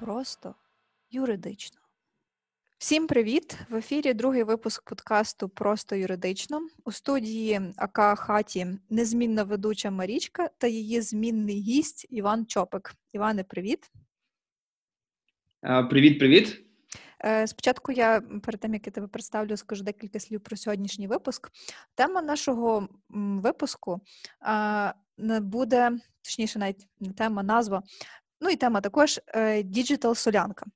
просто юридично. Всім привіт! В ефірі другий випуск подкасту Просто юридично. У студії АК Хаті незмінна ведуча Марічка та її змінний гість Іван Чопик. Іване, привіт. Привіт, привіт. Е, спочатку я перед тим як я тебе представлю, скажу декілька слів про сьогоднішній випуск. Тема нашого випуску буде точніше, навіть не тема, назва. Ну і тема також діджитал солянка.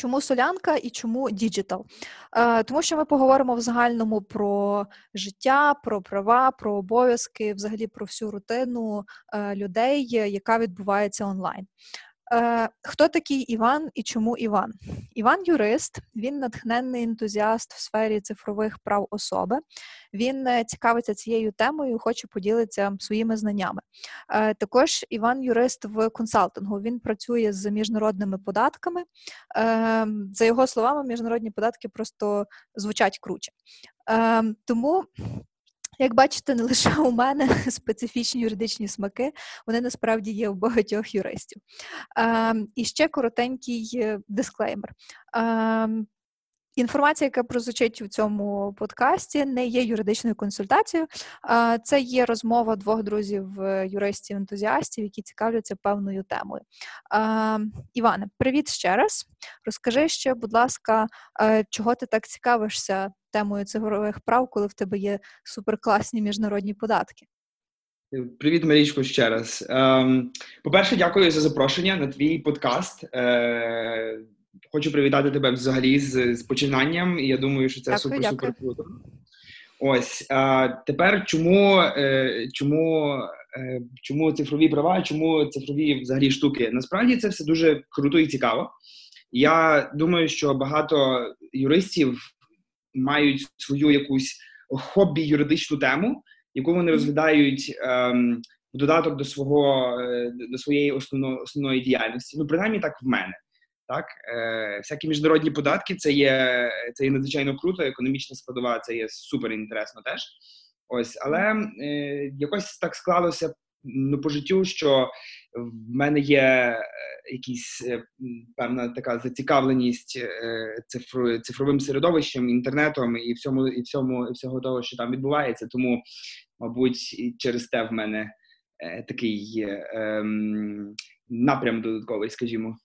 Чому солянка і чому діджитал? Е, тому що ми поговоримо в загальному про життя, про права, про обов'язки, взагалі про всю рутину е, людей, яка відбувається онлайн. Е, хто такий Іван і чому Іван? Іван юрист, він натхненний ентузіаст в сфері цифрових прав особи. Він е, цікавиться цією темою, хоче поділитися своїми знаннями. Е, також Іван юрист в консалтингу. Він працює з міжнародними податками. За його словами, міжнародні податки просто звучать круче. Тому як бачите, не лише у мене специфічні юридичні смаки, вони насправді є у багатьох юристів. Ем, і ще коротенький е, дисклеймер. Ем, Інформація, яка прозвучить у цьому подкасті, не є юридичною консультацією. Це є розмова двох друзів, е, юристів, ентузіастів, які цікавляться певною темою. Іване, привіт ще раз. Розкажи ще, будь ласка, е, чого ти так цікавишся темою цифрових прав, коли в тебе є суперкласні міжнародні податки? Привіт, Марічко, ще раз. Ем, по-перше, дякую за запрошення на твій подкаст. Е, Хочу привітати тебе взагалі з, з починанням, і я думаю, що це супер-супер круто. Ось а, тепер чому е, чому, е, чому цифрові права, чому цифрові взагалі штуки? Насправді це все дуже круто і цікаво. Я думаю, що багато юристів мають свою якусь хобі юридичну тему, яку вони розглядають ем, в додаток до свого е, до своєї основно, основної діяльності. Ну, принаймні так в мене. Так, е, всякі міжнародні податки це є це є надзвичайно круто. Економічна складова це є супер інтересно теж. Ось, але е, якось так склалося ну, по життю, що в мене є е, якісь е, певна така зацікавленість е, цифру, цифровим середовищем, інтернетом і всьому, і всьому, і всього того, що там відбувається. Тому, мабуть, через те в мене е, такий е, напрям додатковий, скажімо.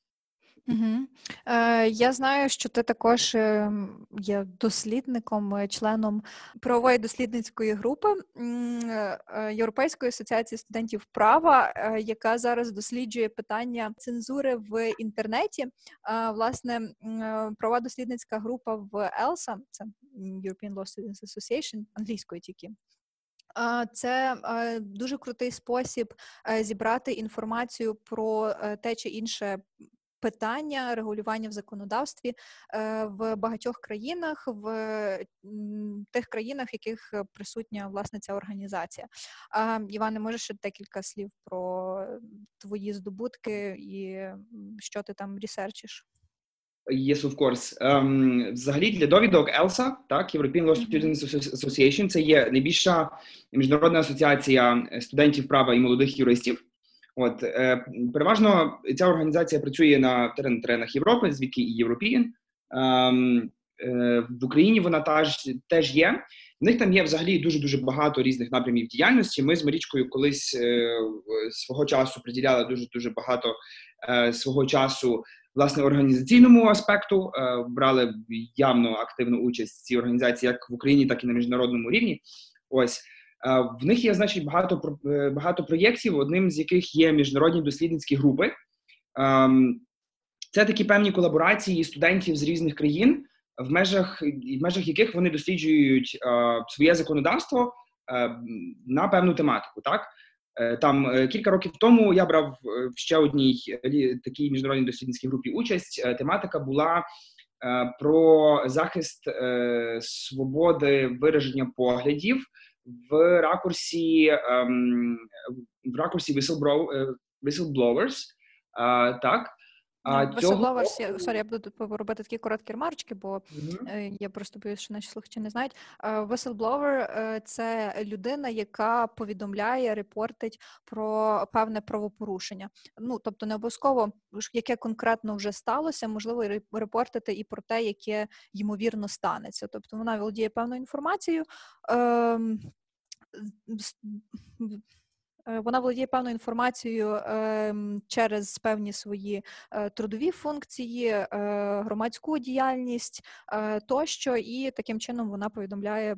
Угу. Е, Я знаю, що ти також е, є дослідником, е, членом правової дослідницької групи е, Європейської асоціації студентів права, яка зараз досліджує питання цензури в інтернеті. Власне, правова дослідницька група в ELSA, це European Law Students Association, англійською тільки. Це дуже крутий спосіб зібрати інформацію про те чи інше питання регулювання в законодавстві е, в багатьох країнах, в тих країнах, в яких присутня власне ця організація. Іване, можеш ще декілька слів про твої здобутки і що ти там ресерчиш? Yes, of course. Um, взагалі для довідок ELSA, так, European Law Students Association, це є найбільша міжнародна асоціація студентів права і молодих юристів. От е, переважно ця організація працює на теренах Європи, звідки і European. Ем, е, в Україні вона теж теж є. В них там є взагалі дуже дуже багато різних напрямів діяльності. Ми з Марічкою колись е, свого часу приділяли дуже дуже багато е, свого часу власне організаційному аспекту. Е, брали явно активну участь в цій організації як в Україні, так і на міжнародному рівні. Ось. В них є значить багато е, багато проєктів, одним з яких є міжнародні дослідницькі групи. Це такі певні колаборації студентів з різних країн, в межах в межах яких вони досліджують своє законодавство на певну тематику. Так е, там е, кілька років тому я брав в ще одній такій міжнародній дослідницькій групі участь. Тематика була про захист свободи вираження поглядів в ракурсі ем, в ракурсі е, whistleblowers так. А Ну, цього Whistleblowers, я, sorry, я буду робити такі короткі ремарочки, бо. Е, Я просто боюсь, що наші слухачі не знають. Whistleblower е, – це людина, яка повідомляє, репортить про певне правопорушення. Ну тобто, не обов'язково яке конкретно вже сталося, можливо, репортити і про те, яке ймовірно станеться. Тобто вона володіє певною інформацією. ем, Вона володіє певною інформацією ем, через певні свої е, трудові функції, е, громадську діяльність е, тощо, і таким чином вона повідомляє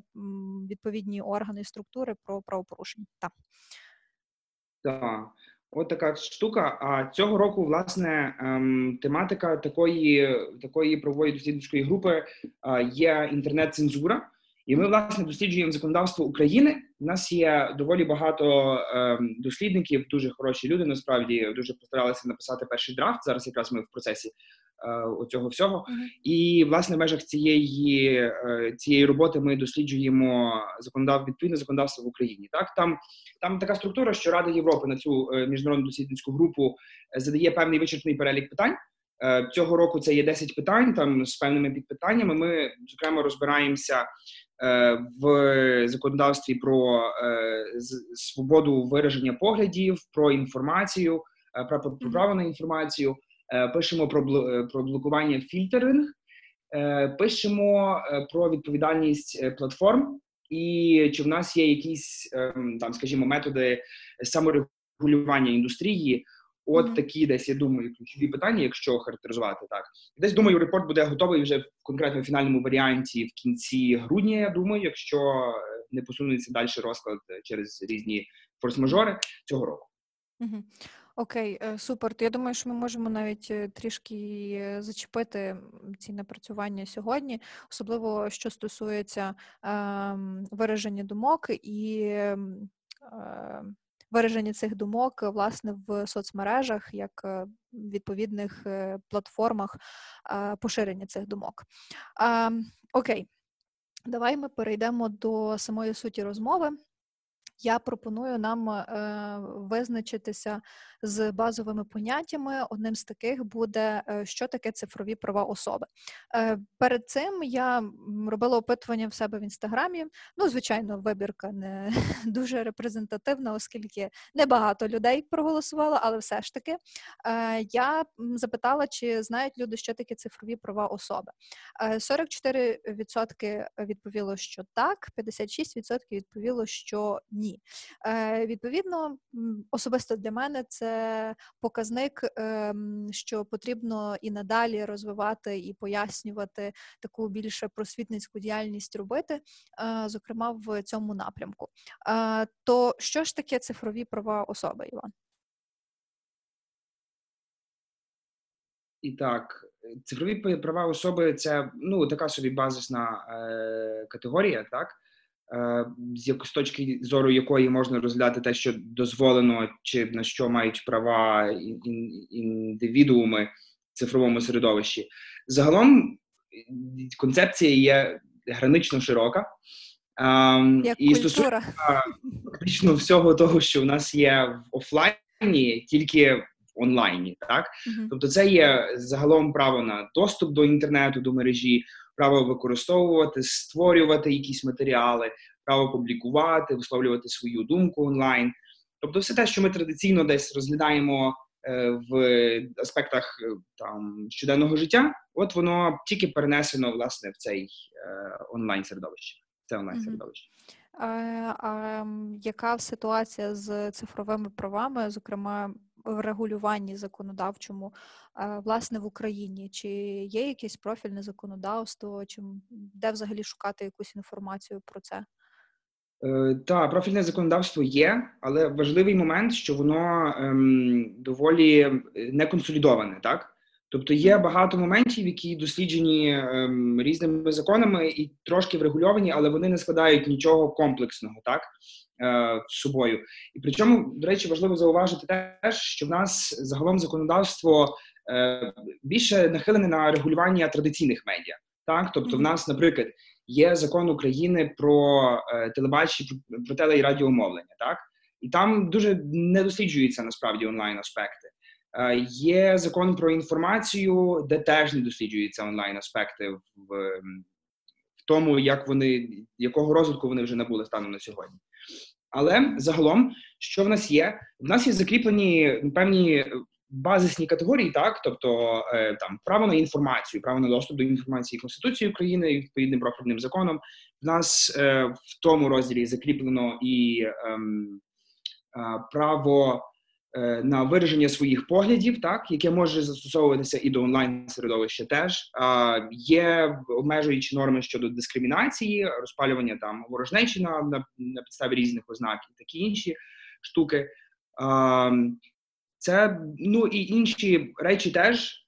відповідні органи і структури про правопорушення. Так. Так, от така штука. А цього року, власне, ем, тематика такої, такої правової дослідницької групи е, є інтернет-цензура. І ми, власне, досліджуємо законодавство України. У нас є доволі багато ем, дослідників, дуже хороші люди. Насправді дуже постаралися написати перший драфт. Зараз якраз ми в процесі е, оцього всього. І власне в межах цієї, е, цієї роботи ми досліджуємо законодав відповідне законодавство в Україні. Так там там така структура, що Рада Європи на цю е, міжнародну дослідницьку групу е, задає певний вичерпний перелік питань. Е, Цього року це є 10 питань, там з певними підпитаннями. Ми зокрема розбираємося е, в законодавстві про е, свободу вираження поглядів, про інформацію, е, про, право на інформацію. Е, Пишемо про е, про блокування фільтеринг, е, пишемо е, про відповідальність е, платформ, і чи в нас є якісь ем, там, скажімо, методи саморегулювання індустрії. От Мгм. такі десь, я думаю, ключові питання, якщо характеризувати так. Десь думаю, репорт буде готовий вже в конкретно фінальному варіанті в кінці грудня. Я думаю, якщо е, не посунеться далі розклад е, через різні форс-мажори цього року. Мгм. Окей, е, супер. То я думаю, що ми можемо навіть е, трішки е, зачепити ці напрацювання сьогодні, особливо що стосується ем, вираження думок і ем, е, вираження цих думок е, власне в соцмережах, як е, відповідних е, платформах поширення цих думок. Ем, Окей, давай ми перейдемо до самої суті розмови. Я пропоную нам е, визначитися з базовими поняттями. Одним з таких буде, е, що таке цифрові права особи. Е, перед цим я робила опитування в себе в інстаграмі. Ну, звичайно, вибірка не дуже репрезентативна, оскільки небагато людей проголосувало, але все ж таки е, я запитала, чи знають люди, що таке цифрові права особи. Е, 44% відповіло, що так, 56% відповіло, що ні. Е, Відповідно, особисто для мене це показник, ем, що потрібно і надалі розвивати і пояснювати таку більше просвітницьку діяльність робити, е, зокрема в цьому напрямку. Е, То що ж таке цифрові права особи, Іван? І так, е, цифрові права особи це ну така собі базисна е, категорія, так е, з, як, точки зору якої можна розглядати те, що дозволено, чи на що мають права ін, ін, індивідууми в цифровому середовищі. Загалом е, концепція є гранично широка. Ем, Як і стосується фактично всього того, що в нас є в офлайні, тільки в онлайні, так. Мгм. Тобто, це є загалом право на доступ до інтернету, до мережі, право використовувати, створювати якісь матеріали, право публікувати, висловлювати свою думку онлайн. Тобто, все те, що ми традиційно десь розглядаємо е, в аспектах е, там щоденного життя, от воно тільки перенесено власне в цей е, онлайн середовище. Це онлайн середовище. Е, А яка ситуація з цифровими правами, зокрема регулюванні законодавчому, е, власне, в Україні? Чи є якесь профільне законодавство, чи де взагалі шукати якусь інформацію про це? Е, Та профільне законодавство є, але важливий момент, що воно ем, доволі неконсолідоване, не консолідоване, так? Тобто є багато моментів, які досліджені ем, різними законами і трошки врегульовані, але вони не складають нічого комплексного, так е, з собою. І причому, до речі, важливо зауважити теж, що в нас загалом законодавство е, більше нахилене на регулювання традиційних медіа. Так, тобто, в нас, наприклад, є закон України про е, телебачення, про, про теле і радіомовлення, так і там дуже не досліджуються насправді онлайн аспекти. Е, є закон про інформацію, де теж не досліджуються онлайн аспекти в, в тому, як вони якого розвитку вони вже набули станом на сьогодні. Але загалом, що в нас є, в нас є закріплені певні базисні категорії, так тобто е, там право на інформацію, право на доступ до інформації Конституції України і відповідним профільним законом. В нас е, в тому розділі закріплено і ем, право на вираження своїх поглядів, так яке може застосовуватися і до онлайн середовища, теж є обмежуючі норми щодо дискримінації, розпалювання там ворожнечі на, на, на підставі різних ознак і такі інші штуки. Це ну і інші речі теж.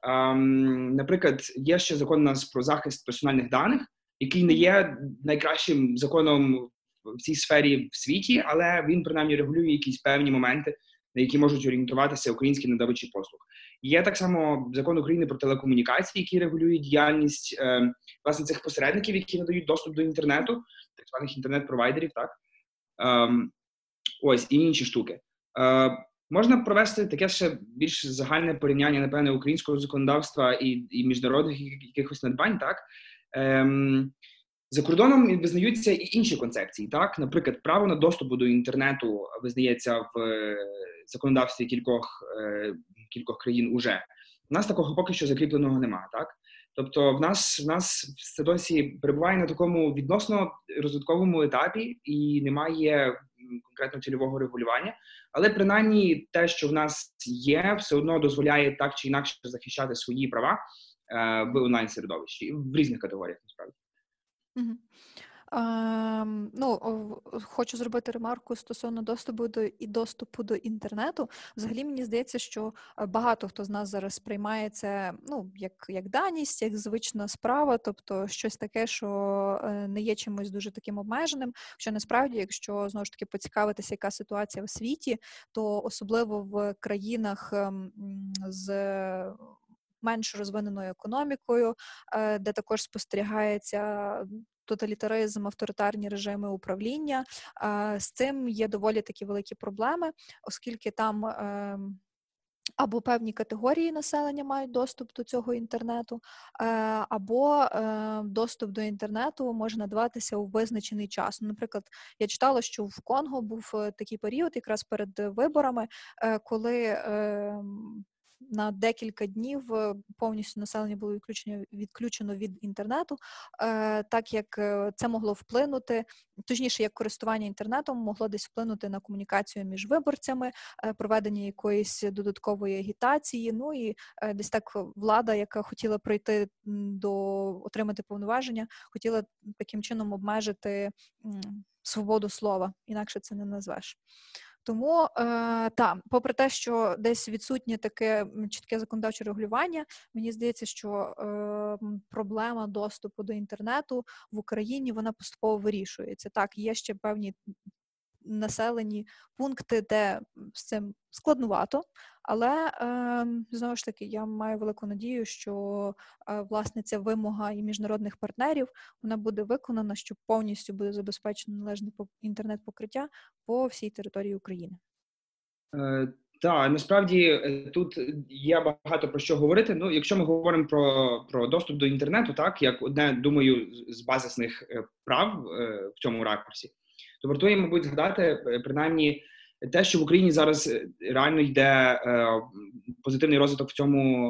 Наприклад, є ще закон у нас про захист персональних даних, який не є найкращим законом в цій сфері в світі, але він принаймні регулює якісь певні моменти на які можуть орієнтуватися українські надавачі послуг. Є так само закон України про телекомунікації, який регулює діяльність е, власне цих посередників, які надають доступ до інтернету, так званих інтернет-провайдерів, так е, ось і інші штуки. Е, Можна провести таке ще більш загальне порівняння, напевне, українського законодавства і і міжнародних якихось надбань, так. Ем, за кордоном визнаються і інші концепції. Так, наприклад, право на доступ до інтернету визнається в законодавстві кількох е, кількох країн. Уже у нас такого поки що закріпленого немає. Так, тобто, в нас в нас все досі перебуває на такому відносно розвитковому етапі і немає конкретно цільового регулювання. Але принаймні те, що в нас є, все одно дозволяє так чи інакше захищати свої права е, в онлайн середовищі в різних категоріях насправді. Ем, ну, хочу зробити ремарку стосовно доступу до і доступу до інтернету. Взагалі мені здається, що е, багато хто з нас зараз сприймає це ну, як, як даність, як звична справа, тобто щось таке, що е, не є чимось дуже таким обмеженим. Що насправді, якщо знову ж таки поцікавитися, яка ситуація в світі, то особливо в країнах ем, з менш розвиненою економікою, е, де також спостерігається. Тоталітаризм, авторитарні режими управління е, з цим є доволі такі великі проблеми, оскільки там ем, або певні категорії населення мають доступ до цього інтернету, е, або доступ до інтернету може надаватися у визначений час. Наприклад, я читала, що в Конго був такий період, якраз перед виборами, коли ем, на декілька днів е, повністю населення було відключено відключено від інтернету, е, так як е, це могло вплинути, точніше, як користування інтернетом могло десь вплинути на комунікацію між виборцями, проведення якоїсь додаткової агітації. Ну і десь так влада, яка хотіла прийти до отримати повноваження, хотіла таким чином обмежити свободу слова, інакше це не назвеш. Тому е, та, попри те, що десь відсутнє таке чітке законодавче регулювання, мені здається, що е, проблема доступу до інтернету в Україні вона поступово вирішується. Так, є ще певні населені пункти, де з цим складнувато, але е, знову ж таки я маю велику надію, що е, власне ця вимога і міжнародних партнерів вона буде виконана, що повністю буде забезпечено належне інтернет-покриття по всій території України. Е, так, насправді е, тут є багато про що говорити. Ну, якщо ми говоримо про про доступ до інтернету, так як одне думаю з базисних прав в цьому ракурсі, то вартує, мабуть, згадати принаймні те, що в Україні зараз е, реально йде е, позитивний розвиток в цьому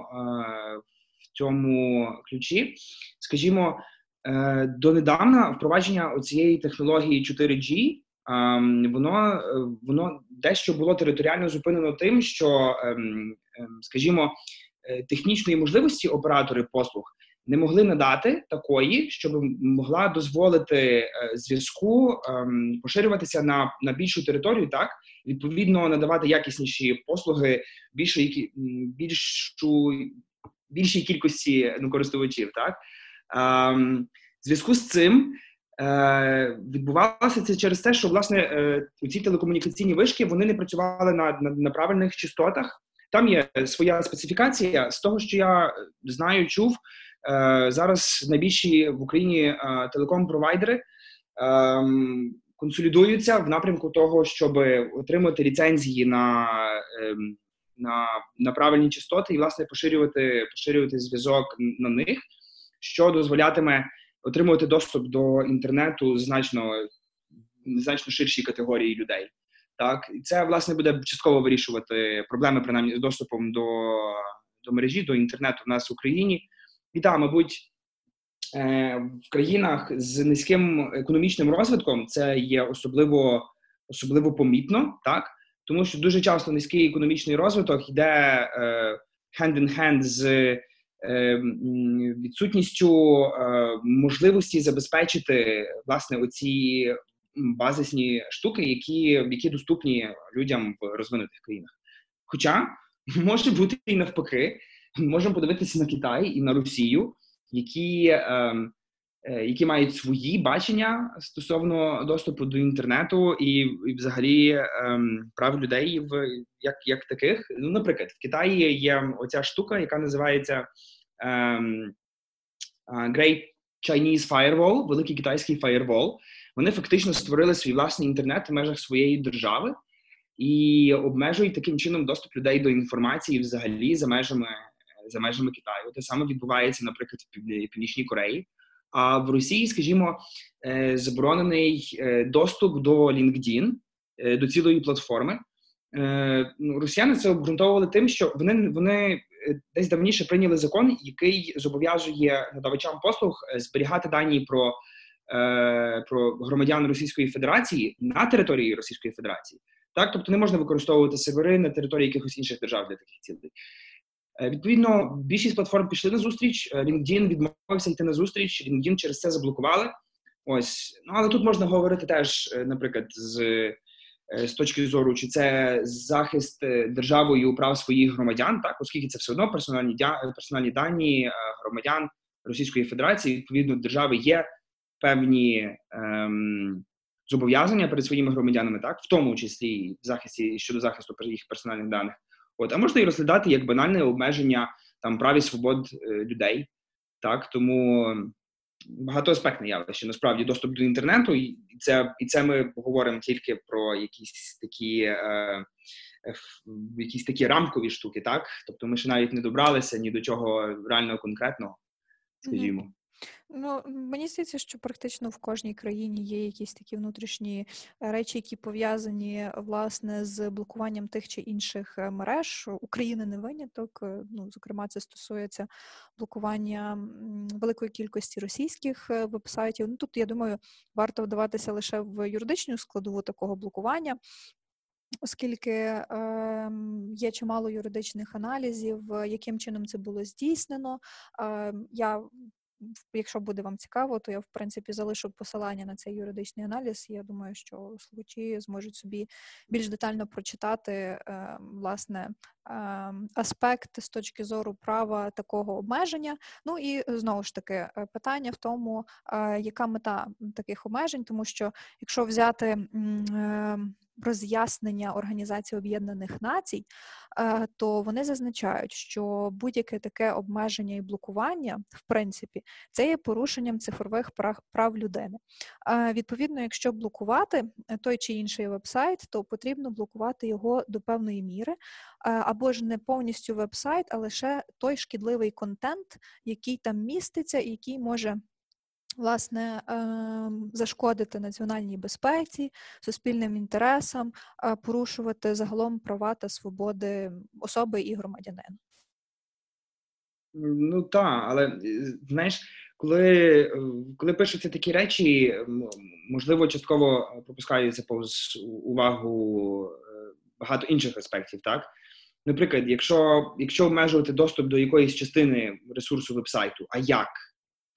в цьому ключі. Скажімо, донедавна впровадження цієї технології 4G, воно воно дещо було територіально зупинено тим, що, ем, ем, скажімо, технічної можливості оператори послуг не могли надати такої, щоб могла дозволити е, зв'язку ем, поширюватися на на більшу територію, так відповідно надавати якісніші послуги більшої більшу більшій кількості ну, користувачів. Так ем, зв'язку з цим. Е, відбувалося це через те, що власне е, ці телекомунікаційні вишки вони не працювали на, на на, правильних частотах. Там є своя специфікація з того, що я знаю, чув. Е, зараз найбільші в Україні е, телеком-провайдери ем, консолідуються в напрямку того, щоб отримати ліцензії на ем, на на правильні частоти і власне поширювати поширювати зв'язок на них, що дозволятиме отримувати доступ до інтернету значно значно ширшій категорії людей. Так, і це власне буде частково вирішувати проблеми принаймні з доступом до до мережі, до інтернету в нас в Україні. І мабуть, е, в країнах з низьким економічним розвитком це є особливо особливо помітно, так тому що дуже часто низький економічний розвиток йде е, hand in hand з е, відсутністю е, можливості забезпечити власне оці базисні штуки, які які доступні людям в розвинутих країнах. Хоча може бути і навпаки, можемо подивитися на Китай і на Росію, які е, е, які мають свої бачення стосовно доступу до інтернету і, і взагалі е, прав людей в як як таких. Ну, наприклад, в Китаї є оця штука, яка називається ем, Great Chinese Firewall, великий китайський фаєрвол. Вони фактично створили свій власний інтернет в межах своєї держави і обмежують таким чином доступ людей до інформації взагалі за межами за межами Китаю. Те саме відбувається, наприклад, в Північній Кореї. А в Росії, скажімо, е, заборонений е, доступ до LinkedIn, е, до цілої платформи. Ну, росіяни це обґрунтовували тим, що вони вони десь давніше прийняли закон, який зобов'язує надавачам послуг зберігати дані про про громадян Російської Федерації на території Російської Федерації. Так, тобто не можна використовувати сервери на території якихось інших держав для таких цілей. Е, відповідно, більшість платформ пішли на зустріч. Е, LinkedIn відмовився йти на зустріч. LinkedIn через це заблокували. Ось, ну але тут можна говорити теж, е, наприклад, з з точки зору, чи це захист державою прав своїх громадян, так оскільки це все одно персональні персональні дані громадян Російської Федерації. Відповідно, держави є певні ем, зобов'язання перед своїми громадянами, так в тому числі в захисті щодо захисту їх персональних даних. От, а можна і розглядати як банальне обмеження там прав і свобод е, людей. Так, тому багатоаспектне явище. Насправді доступ до інтернету, і це і це ми говоримо тільки про якісь такі е, якісь такі рамкові штуки, так? Тобто ми ще навіть не добралися ні до чого реально конкретного, скажімо. Ну, мені здається, що практично в кожній країні є якісь такі внутрішні е, речі, які пов'язані власне з блокуванням тих чи інших е, мереж. України не виняток. Е, ну, зокрема, це стосується блокування великої кількості російських вебсайтів. Ну тут я думаю, варто вдаватися лише в юридичну складову такого блокування. Оскільки е, є чимало юридичних аналізів, яким чином це було здійснено, е, я Якщо буде вам цікаво, то я в принципі залишу посилання на цей юридичний аналіз. Я думаю, що слухачі зможуть собі більш детально прочитати е, власне е, аспект з точки зору права такого обмеження. Ну і знову ж таки е, питання в тому, яка мета таких обмежень, тому що якщо взяти роз'яснення Організації Об'єднаних Націй, е, то вони зазначають, що будь-яке таке обмеження і блокування, в принципі, це є порушенням цифрових прав людини. Е, відповідно, якщо блокувати е, той чи інший вебсайт, то потрібно блокувати його до певної міри, або ж не повністю вебсайт, а лише той шкідливий контент, який там міститься, і який може власне ем, зашкодити національній безпеці, суспільним інтересам, порушувати загалом права та свободи особи і громадянина. Ну так, але е, знаєш, коли е, коли пишуться такі речі, можливо, частково пропускаються повз увагу е, багато інших аспектів, так? Наприклад, якщо якщо обмежувати доступ до якоїсь частини ресурсу вебсайту, а як?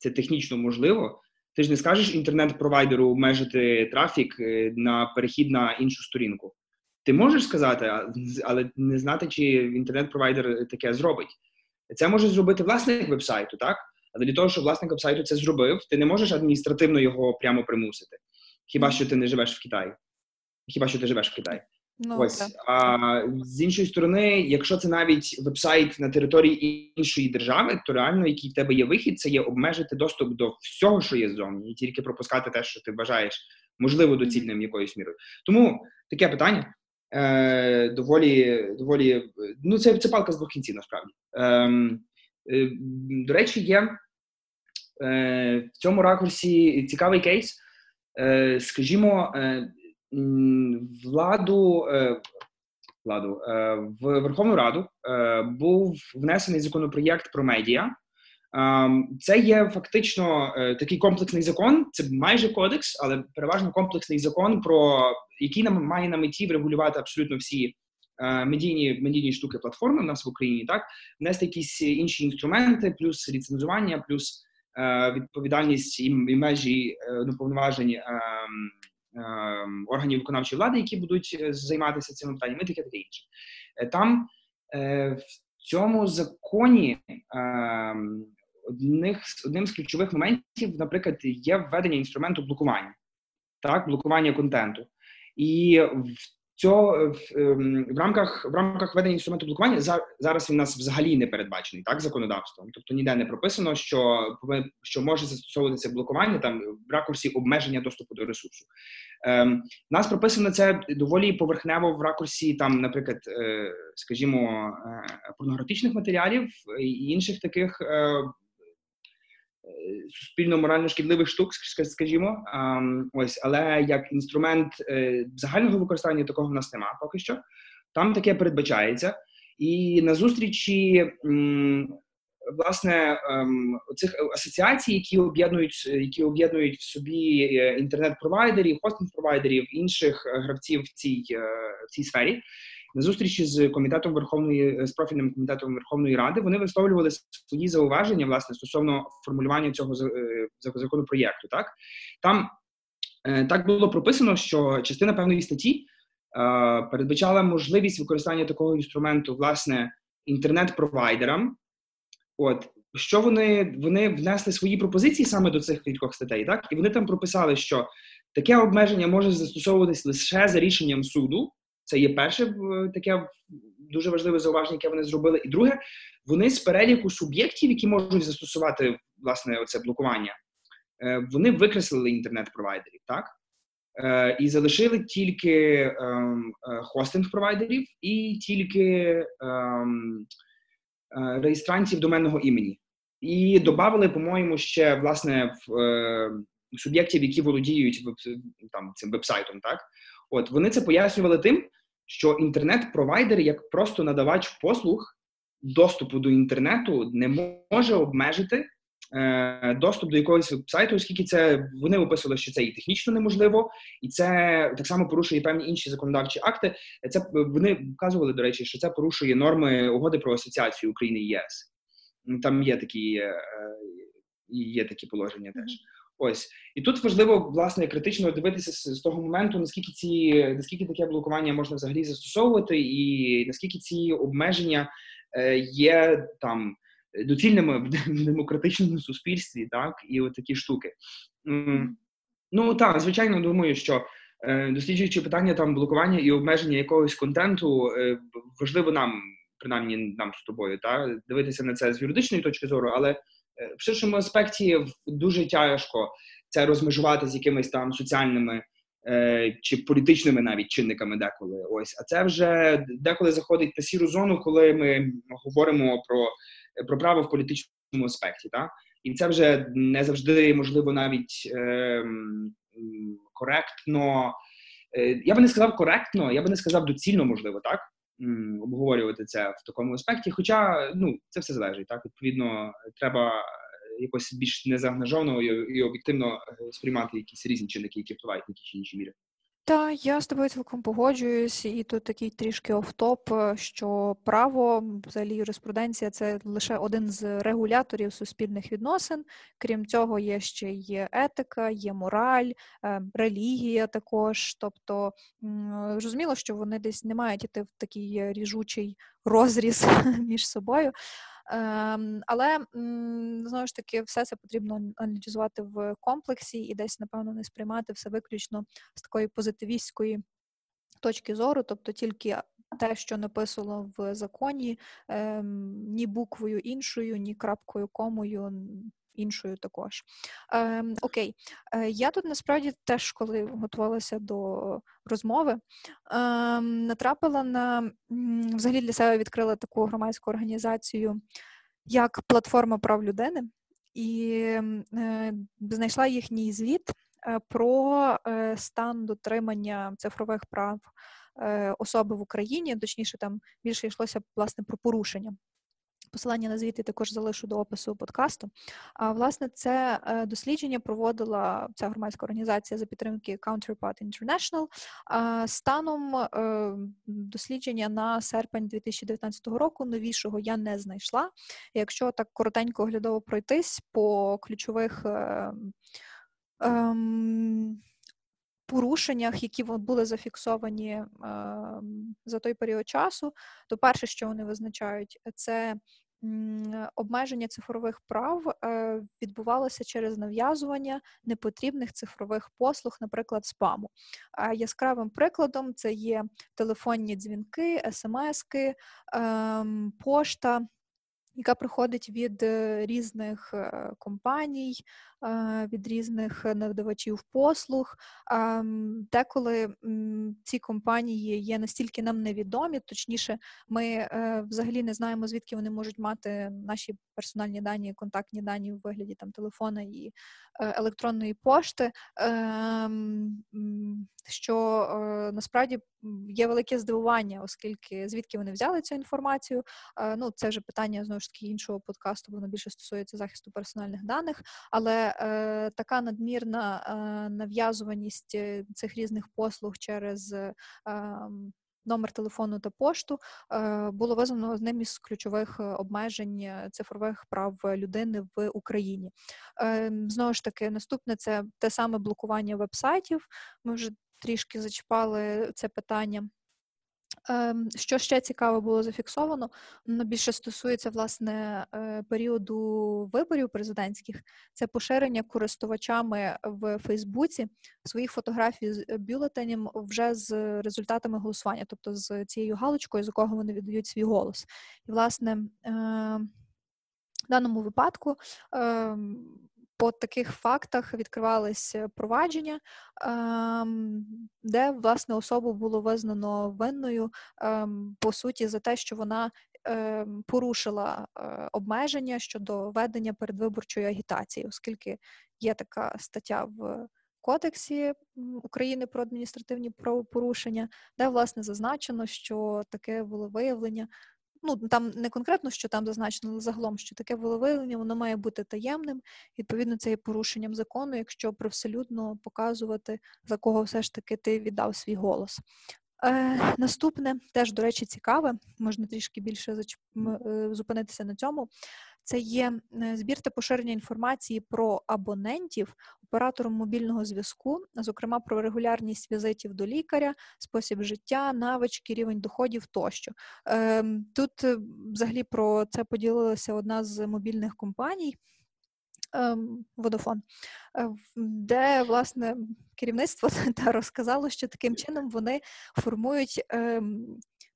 Це технічно можливо. Ти ж не скажеш інтернет-провайдеру обмежити трафік е, на перехід на іншу сторінку. Ти можеш сказати, але не знати, чи інтернет-провайдер таке зробить. Це може зробити власник вебсайту, так? Але для того, щоб власник вебсайту це зробив, ти не можеш адміністративно його прямо примусити. Хіба що ти не живеш в Китаї? Хіба що ти живеш в Китаї? Ну, Ось так. а з іншої сторони, якщо це навіть вебсайт на території іншої держави, то реально, який в тебе є вихід, це є обмежити доступ до всього, що є ззовні, і тільки пропускати те, що ти вважаєш можливо доцільним якоюсь мірою. Тому таке питання. е, доволі, доволі ну це, це палка з двох кінців, насправді. Ем, е, до речі, є е, в цьому ракурсі цікавий кейс. Е, скажімо, е, владу. Е, владу е, в Верховну Раду е, був внесений законопроєкт про медіа. Ем, це є фактично такий комплексний закон. Це майже кодекс, але переважно комплексний закон, про який нам має на меті врегулювати абсолютно всі медійні медійні штуки платформи в нас в Україні. Так внести якісь інші інструменти, плюс ліцензування, плюс відповідальність і межі ну, органів виконавчої влади, які будуть займатися цими питаннями, таке таке інше. Там в цьому законі одних одним з ключових моментів, наприклад, є введення інструменту блокування, так, блокування контенту. І в цього в, ем, в рамках в рамках ведення інструменту блокування зараз він у нас взагалі не передбачений так законодавством. Тобто ніде не прописано, що що може застосовуватися блокування там в ракурсі обмеження доступу до ресурсу. Ем, Нас прописано це доволі поверхнево в ракурсі, там, наприклад, е, скажімо, е, порнографічних матеріалів і інших таких. Е, суспільно морально шкідливих штук, скажімо, ось, але як інструмент е, загального використання такого в нас немає поки що. Там таке передбачається, і на зустрічі власне ем, цих асоціацій, які об'єднують, які об'єднують в собі е, інтернет-провайдерів, хостинг-провайдерів, інших е, гравців в цій в цій сфері. На зустрічі з комітетом Верховної з профільним комітетом Верховної Ради вони висловлювали свої зауваження власне стосовно формулювання цього е, законопроєкту. Так там е, так було прописано, що частина певної статті е, передбачала можливість використання такого інструменту власне інтернет-провайдерам. От що вони вони внесли свої пропозиції саме до цих кількох статей, так і вони там прописали, що таке обмеження може застосовуватись лише за рішенням суду. Це є перше таке дуже важливе зауваження, яке вони зробили. І друге, вони з переліку суб'єктів, які можуть застосувати власне оце блокування, е, вони викреслили інтернет-провайдерів, так? Е, і залишили тільки ем, е, хостинг-провайдерів і тільки ем, реєстрантів доменного імені. І додали, по-моєму, ще власне в суб'єктів, які володіють там цим вебсайтом, так От вони це пояснювали тим, що інтернет-провайдер, як просто надавач послуг доступу до інтернету, не може обмежити е, доступ до якогось вебсайту, оскільки це вони описували, що це і технічно неможливо, і це так само порушує певні інші законодавчі акти. Це вони вказували, до речі, що це порушує норми угоди про асоціацію України і ЄС. Там є такі, е, є такі положення теж. Ось і тут важливо власне критично дивитися з, того моменту, наскільки ці наскільки таке блокування можна взагалі застосовувати, і наскільки ці обмеження е, є там доцільними в демократичному суспільстві, так і от такі штуки. Ну так, звичайно, думаю, що е, досліджуючи питання там блокування і обмеження якогось контенту, е, важливо нам, принаймні нам з тобою, та дивитися на це з юридичної точки зору, але в ширшому аспекті дуже тяжко це розмежувати з якимись там соціальними е, чи політичними навіть чинниками деколи. Ось, а це вже деколи заходить на сіру зону, коли ми говоримо про про право в політичному аспекті. Так? І це вже не завжди можливо навіть е, коректно. Е, я би не сказав коректно, я би не сказав доцільно, можливо, так обговорювати це в такому аспекті. Хоча ну це все залежить. Так відповідно, треба якось більш незаангажовано і об'єктивно е, сприймати якісь різні чинники, які впливають на ті чи інші міри. Та я з тобою цілком погоджуюсь, і тут такий трішки офтоп, е, що право, взагалі юриспруденція це лише один з регуляторів суспільних відносин. Крім цього, є ще є етика, є мораль, е, релігія також. Тобто зрозуміло, що вони десь не мають іти в такий ріжучий розріз між собою. Ем, але знову ж таки, все це потрібно аналізувати в комплексі і десь, напевно, не сприймати все виключно з такої позитивістської точки зору, тобто тільки. Те, що написано в законі, ем, ні буквою іншою, ні крапкою комою іншою також. Е, Окей, е, я тут насправді теж, коли готувалася до розмови, е, натрапила на взагалі для себе відкрила таку громадську організацію, як платформа прав людини, і е, знайшла їхній звіт е, про е, стан дотримання цифрових прав е, особи в Україні, точніше, там більше йшлося власне про порушення. Посилання на звіти також залишу до опису подкасту. А власне це е, дослідження проводила ця громадська організація за підтримки Counterpart International. Станом е, дослідження на серпень 2019 року новішого я не знайшла. Якщо так коротенько оглядово пройтись по ключових. Е, ем, порушеннях, які були зафіксовані е, за той період часу, то перше, що вони визначають, це обмеження цифрових прав е, відбувалося через нав'язування непотрібних цифрових послуг, наприклад, спаму. Яскравим прикладом це є телефонні дзвінки, смски, ем, пошта яка приходить від е, різних компаній, від різних надавачів послуг. Деколи ці компанії є настільки нам невідомі, точніше, ми взагалі не знаємо, звідки вони можуть мати наші персональні дані, контактні дані у вигляді там телефона і електронної пошти, ем, що насправді є велике здивування, оскільки звідки вони взяли цю інформацію. Ну, це вже питання знову ж таки іншого подкасту, воно більше стосується захисту персональних даних, але е, така надмірна е, нав'язуваність е, цих різних послуг через. Е, Номер телефону та пошту е, було визнано одним із ключових обмежень цифрових прав людини в Україні. Знову ж таки, наступне це те саме блокування вебсайтів. Ми вже трішки зачіпали це питання. Ем, що ще цікаво було зафіксовано, воно більше стосується власне е, періоду виборів президентських, це поширення користувачами в Фейсбуці своїх фотографій з бюлетенем вже з результатами голосування, тобто з цією галочкою, з якого вони віддають свій голос. І, власне, ем, в даному випадку ем, по таких фактах відкривались провадження, ем, де власне особу було визнано винною ем, по суті за те, що вона ем, порушила е, обмеження щодо ведення передвиборчої агітації, оскільки є така стаття в. Кодексі України про адміністративні правопорушення, де власне зазначено, що таке волевиявлення ну там не конкретно, що там зазначено, але загалом, що таке волевиявлення, воно має бути таємним. Відповідно, це є порушенням закону, якщо привселюдно показувати, за кого все ж таки ти віддав свій голос. Е, Наступне теж, до речі, цікаве, можна трішки більше. Е, зупинитися на цьому. Це є е, збір та поширення інформації про абонентів оператором мобільного зв'язку, зокрема про регулярність візитів до лікаря, спосіб життя, навички, рівень доходів тощо. Ем, тут е, взагалі про це поділилася одна з мобільних компаній. Водофон, ем, е, де власне керівництво та розказало, що таким чином вони формують ем,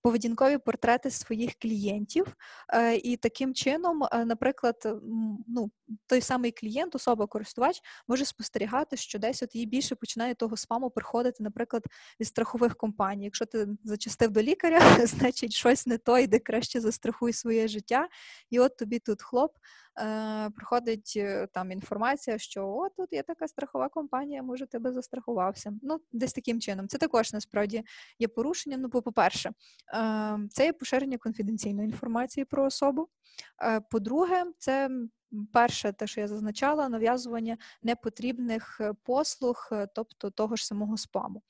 поведінкові портрети своїх клієнтів, е, і таким чином, е, наприклад, ну той самий клієнт, особа користувач, може спостерігати, що десь от їй більше починає того спаму приходити, наприклад, від страхових компаній. Якщо ти зачастив до лікаря, значить щось не то, йде краще застрахуй своє життя, і от тобі тут хлоп. Е, приходить там інформація, що о, тут є така страхова компанія, може тебе застрахувався. Ну, десь таким чином. Це також насправді є порушенням. Ну, по-перше, Ем, це є поширення конфіденційної інформації про особу. Е, по-друге, це перше, те, що я зазначала, нав'язування непотрібних е, послуг, е, тобто того ж самого спаму.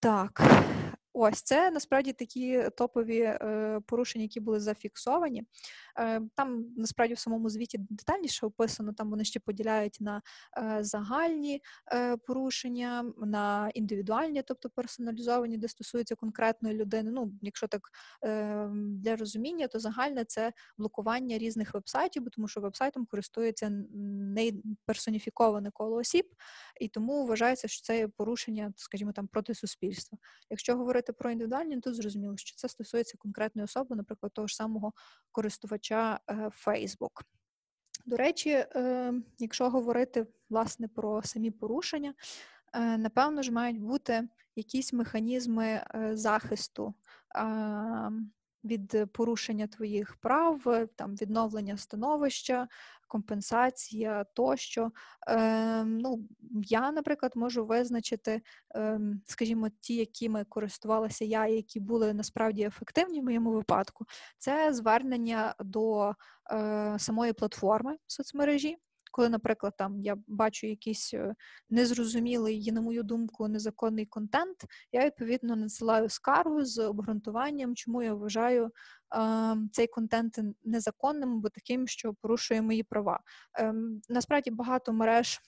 Так, Ось це насправді такі топові е, порушення, які були зафіксовані. Е, Там насправді в самому звіті детальніше описано. Там вони ще поділяють на е, загальні е, порушення, на індивідуальні, тобто персоналізовані, де стосуються конкретної людини. Ну, якщо так е, для розуміння, то загальне це блокування різних вебсайтів, тому що вебсайтом користується не персоніфіковане коло осіб, і тому вважається, що це порушення, скажімо там, проти суспільства. Якщо говорити говорити про індивідуальні, то зрозуміло, що це стосується конкретної особи, наприклад, того ж самого користувача е, Facebook. До речі, е, якщо говорити власне про самі порушення, е, напевно ж мають бути якісь механізми захисту від порушення твоїх прав, там відновлення становища, компенсація тощо. Ну, Я, наприклад, можу визначити, скажімо, ті, якими користувалася я, які були насправді ефективні в моєму випадку, це звернення до самої платформи соцмережі коли, наприклад, там я бачу якийсь незрозумілий і, на мою думку, незаконний контент, я відповідно надсилаю скаргу з обґрунтуванням, чому я вважаю е, цей контент незаконним або таким, що порушує мої права. Е, насправді багато мереж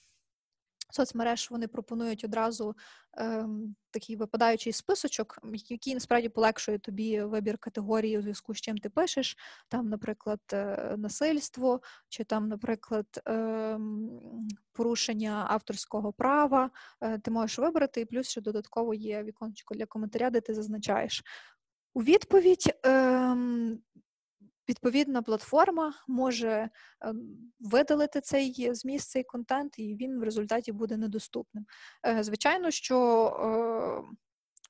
соцмереж вони пропонують одразу ем, такий випадаючий списочок, який насправді полегшує тобі вибір категорії у зв'язку з чим ти пишеш. Там, наприклад, е, насильство, чи там, наприклад, ем, порушення авторського права. Е, ти можеш вибрати, і плюс ще додатково є віконечко для коментаря, де ти зазначаєш. У відповідь ем, Відповідна платформа може ем, видалити цей зміст, цей контент, і він в результаті буде недоступним. Е, звичайно, що е,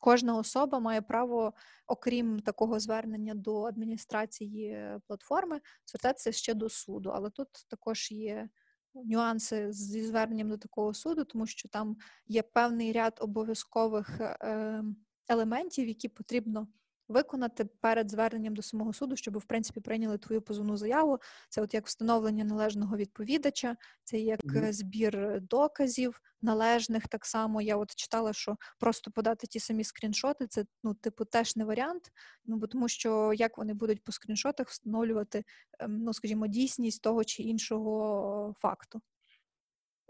кожна особа має право, окрім такого звернення до адміністрації платформи, звертатися ще до суду. Але тут також є нюанси зі зверненням до такого суду, тому що там є певний ряд обов'язкових ем, елементів, які потрібно виконати перед зверненням до самого суду, щоб в принципі прийняли твою позовну заяву. Це от як встановлення належного відповідача, це як mm-hmm. збір доказів належних. Так само я от читала, що просто подати ті самі скріншоти, це ну, типу, теж не варіант. Ну бо тому, що як вони будуть по скріншотах встановлювати, ем, ну скажімо, дійсність того чи іншого факту.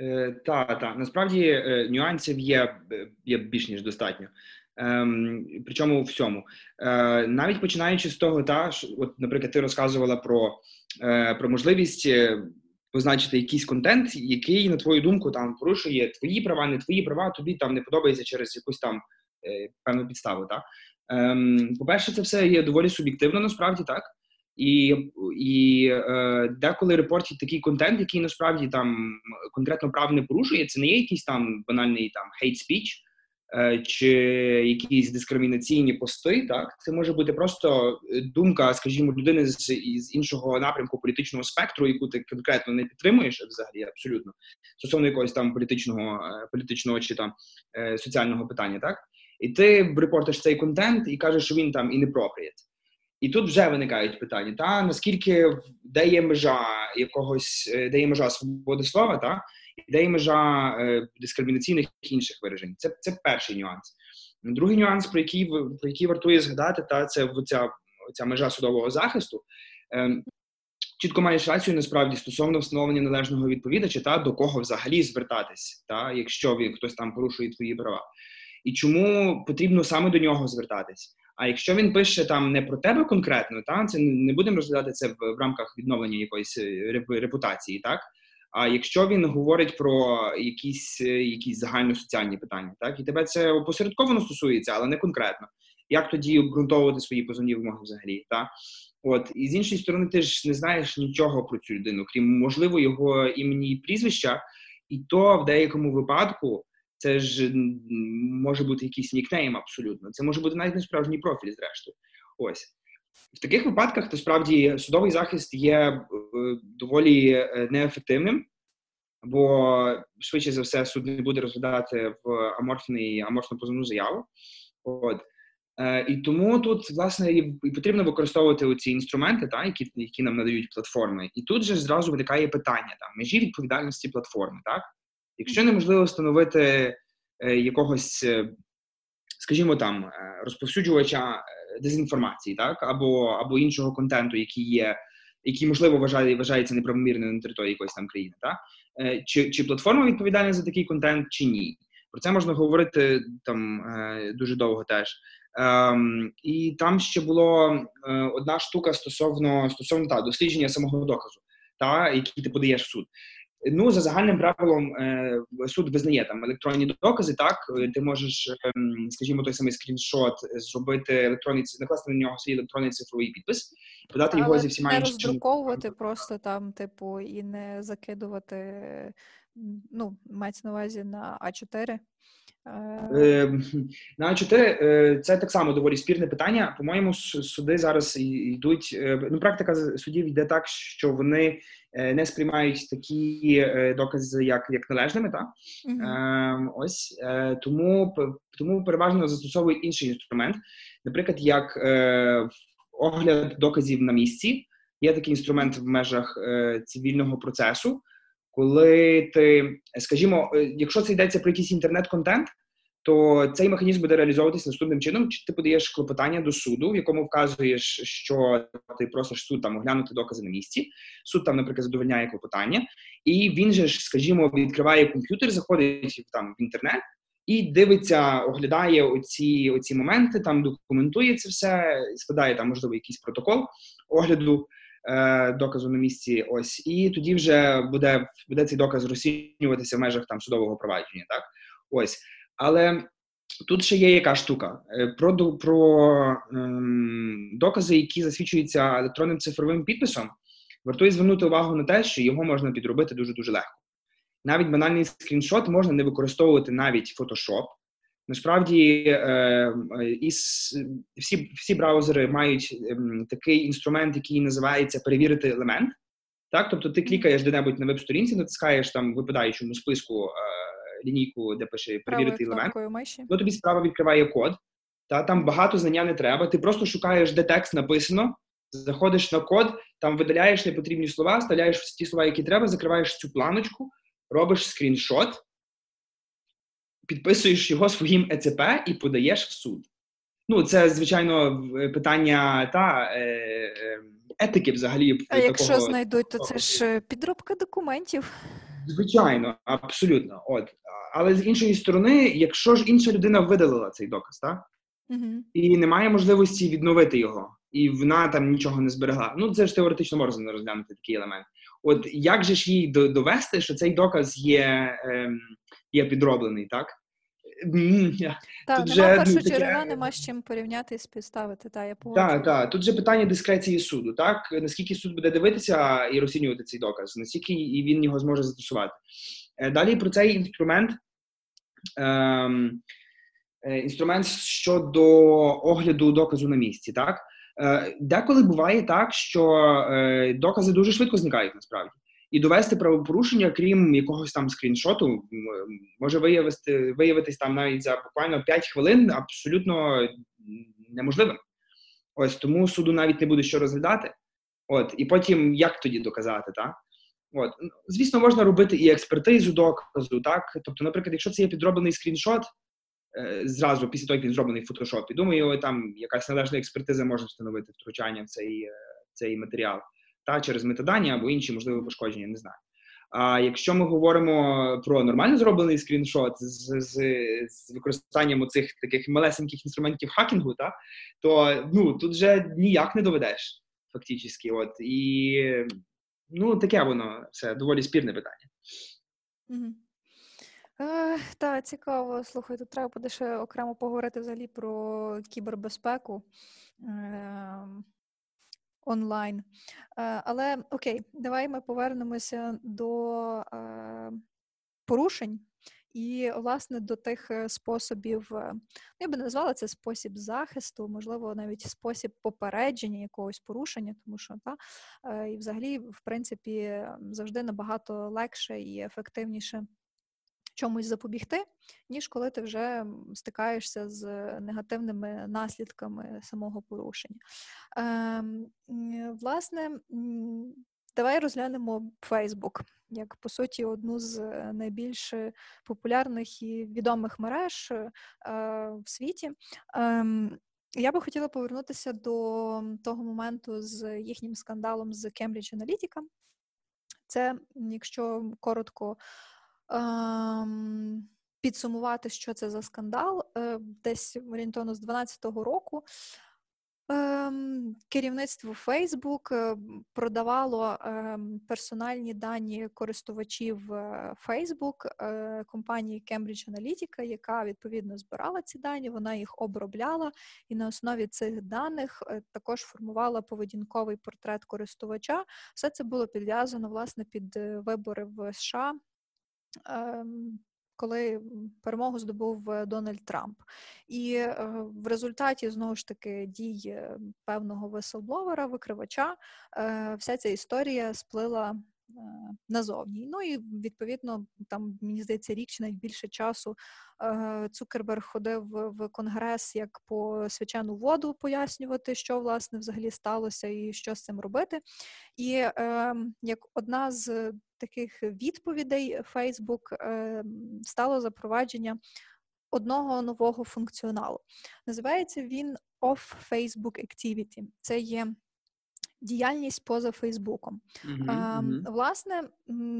Е, Так, так. Насправді е, нюансів є е, є більш ніж достатньо. Ем, Причому в всьому, Е, навіть починаючи з того, та от, наприклад, ти розказувала про е, про можливість е, позначити якийсь контент, який, на твою думку, там порушує твої права, не твої права, тобі там не подобається через якусь там е, певну підставу. Так? Ем, По-перше, це все є доволі суб'єктивно, насправді так. І і е, деколи репортять такий контент, який насправді там конкретно прав не порушує. Це не є якийсь там банальний там hate speech, чи якісь дискримінаційні пости, так? Це може бути просто е, думка, скажімо, людини з з іншого напрямку політичного спектру, яку ти конкретно не підтримуєш, взагалі абсолютно стосовно якогось там політичного е, політичного чи там соціального питання, так? І ти репортиш цей контент і кажеш, що він там inappropriate. І тут вже виникають питання: та наскільки де є межа якогось, де є межа свободи слова, та де є межа е, дискримінаційних інших виражень. Це це перший нюанс. Другий нюанс, про який про який вартує згадати, та це ця, ця межа судового захисту. Е, Чітко маєш рацію насправді стосовно встановлення належного відповідача, та до кого взагалі звертатись, та якщо він хтось там порушує твої права, і чому потрібно саме до нього звертатись. А якщо він пише там не про тебе конкретно, та це не будемо розглядати це в, в рамках відновлення якоїсь е, репутації, так а якщо він говорить про якісь е, якісь загальносоціальні питання, так і тебе це опосередковано стосується, але не конкретно. Як тоді обґрунтовувати свої позовні вимоги взагалі? Так? От і з іншої сторони, ти ж не знаєш нічого про цю людину, крім можливо його імені і прізвища, і то в деякому випадку це ж може бути якийсь нікнейм абсолютно. Це може бути навіть не справжній профіль, зрештою. Ось в таких випадках то справді судовий захист є е, доволі е, неефективним, бо швидше за все суд не буде розглядати в аморфний аморфну позовну заяву. От. Е, І тому тут власне і потрібно використовувати ці інструменти, та, які які нам надають платформи. І тут же зразу виникає питання там межі відповідальності платформи. Так? Якщо неможливо встановити якогось, скажімо там, розповсюджувача дезінформації, так або або іншого контенту, який є, який можливо вважає вважається неправомірним на території якоїсь там країни, так е, чи чи платформа відповідальна за такий контент, чи ні? Про це можна говорити там е, дуже довго теж. Ем, І там ще була е, одна штука стосовно стосовно та дослідження самого доказу, та який ти подаєш в суд. Ну, за загальним правилом, е, суд визнає там електронні докази. Так е, ти можеш, ем, скажімо, той самий скріншот зробити електронний накласти на нього свій електронний цифровий підпис, подати його Але зі всіма не іншими роздруковувати просто там, типу, і не закидувати, ну, мається на увазі на А4. Е, Е, На А4 е, це так само доволі спірне питання. По-моєму, суди зараз йдуть. е, Ну, практика судів йде так, що вони не сприймають такі докази, як, як належними, так? мгм. Ем, ось тому тому переважно застосовують інший інструмент, наприклад, як огляд доказів на місці. Є такий інструмент в межах цивільного процесу, коли ти, скажімо, е, якщо це йдеться про якийсь інтернет-контент, то цей механізм буде реалізовуватися наступним чином: чи ти подаєш клопотання до суду, в якому вказуєш, що ти просиш суд там оглянути докази на місці. Суд там, наприклад, задовольняє клопотання, і він же ж, скажімо, відкриває комп'ютер, заходить там в інтернет і дивиться, оглядає оці, оці моменти, там документує це все, складає там, можливо, якийсь протокол огляду. е, доказу на місці. Ось, і тоді вже буде, буде цей доказ розцінюватися в межах там судового провадження. Так, ось. Але тут ще є яка штука Е, про, про ем, докази, які засвідчуються електронним цифровим підписом. Вартує звернути увагу на те, що його можна підробити дуже дуже легко. Навіть банальний скріншот можна не використовувати навіть Photoshop. Насправді, е, е, і всі, всі браузери мають ем, такий інструмент, який називається перевірити елемент. Так, тобто ти клікаєш де-небудь на веб-сторінці, натискаєш там випадаючому списку е, лінійку, де пише перевірити Правою елемент. Ну тобі справа відкриває код. Та там багато знання не треба. Ти просто шукаєш, де текст написано, заходиш на код, там видаляєш непотрібні слова, вставляєш ті слова, які треба, закриваєш цю планочку, робиш скріншот, підписуєш його своїм ЕЦП і подаєш в суд. Ну, це звичайно питання та е, е, етики взагалі. А якщо такого- знайдуть, то це ж е, підробка документів. Звичайно, абсолютно. От але з іншої сторони, якщо ж інша людина видалила цей доказ, так? Угу. і немає можливості відновити його, і вона там нічого не зберегла. Ну це ж теоретично можна розглянути такий елемент. От як же ж їй довести, що цей доказ є, ем, є підроблений, так? Так, Тут нема ну, першого таке- нема з чим порівняти і співставити. Та, я. Так, так. Тут же питання дискреції суду, так? Наскільки суд буде дивитися і розцінювати цей доказ, наскільки він його зможе застосувати. Е, Далі про цей інструмент. Ем, е, інструмент щодо огляду доказу на місці, так? Е, Деколи буває так, що докази дуже швидко зникають насправді. І довести правопорушення, крім якогось там скріншоту, може виявити, виявитись там навіть за буквально 5 хвилин абсолютно неможливим. Ось тому суду навіть не буде що розглядати. От, і потім як тоді доказати, так? От, звісно, можна робити і експертизу доказу, так? Тобто, наприклад, якщо це є підроблений скріншот, е, зразу після того, як він зроблений в фотошопі, думаю, там якась належна експертиза може встановити втручання в цей, е, цей матеріал, та через метадані або інші, можливо, пошкодження, не знаю. А якщо ми говоримо про нормально зроблений скріншот з, з, з використанням оцих таких малесеньких інструментів хакінгу, та, то ну, тут вже ніяк не доведеш, фактично. От, і ну, таке воно все доволі спірне питання. Угу. Е, та, цікаво. Слухай, тут треба буде ще окремо поговорити взагалі про кібербезпеку е, онлайн. Е, але окей, давай ми повернемося до е, порушень. І, власне, до тих е, способів, ну, я би назвала це спосіб захисту, можливо, навіть спосіб попередження якогось порушення, тому що та, і взагалі, в принципі, завжди набагато легше і ефективніше чомусь запобігти, ніж коли ти вже стикаєшся з негативними наслідками самого порушення. Ем, Власне, давай розглянемо Facebook як по суті одну з е, найбільш е, популярних і відомих мереж е, в світі. Ем, Я би хотіла повернутися до того моменту з їхнім скандалом з Cambridge Analytica. Це, якщо коротко ем, підсумувати, що це за скандал, е, десь орієнтовно з 2012 року Ем, керівництво Facebook е, продавало ем, персональні дані користувачів е, Facebook компанії Cambridge Analytica, яка відповідно збирала ці дані, вона їх обробляла, і на основі цих даних також формувала поведінковий портрет користувача. Все це було підв'язано власне під вибори в США. Ем, коли перемогу здобув е, Дональд Трамп, і е, в результаті знову ж таки дій е, певного веселбловера, викривача, вся ця історія сплила. Назовні. Ну і відповідно, там мені здається, рік чи навіть більше часу Цукерберг ходив в конгрес як по свячену воду пояснювати, що власне взагалі сталося і що з цим робити. І е, як одна з таких відповідей е, стало запровадження одного нового функціоналу. Називається він Off Facebook Activity. Це є діяльність поза Фейсбуком. Uh-huh, uh-huh. Власне,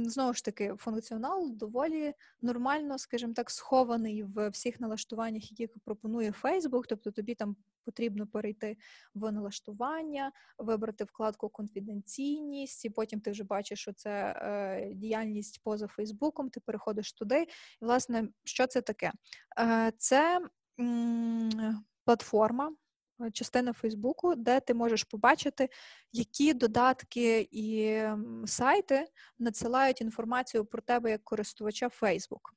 знову ж таки, функціонал доволі нормально, скажімо так, схований в всіх налаштуваннях, які пропонує Фейсбук. Тобто тобі там потрібно перейти в налаштування, вибрати вкладку конфіденційність, і потім ти вже бачиш, що це е, діяльність поза Фейсбуком. Ти переходиш туди. І, власне, що це таке? Е, Це м- платформа. Е, частина Фейсбуку, де ти можеш побачити, які додатки і сайти надсилають інформацію про тебе як користувача Фейсбук.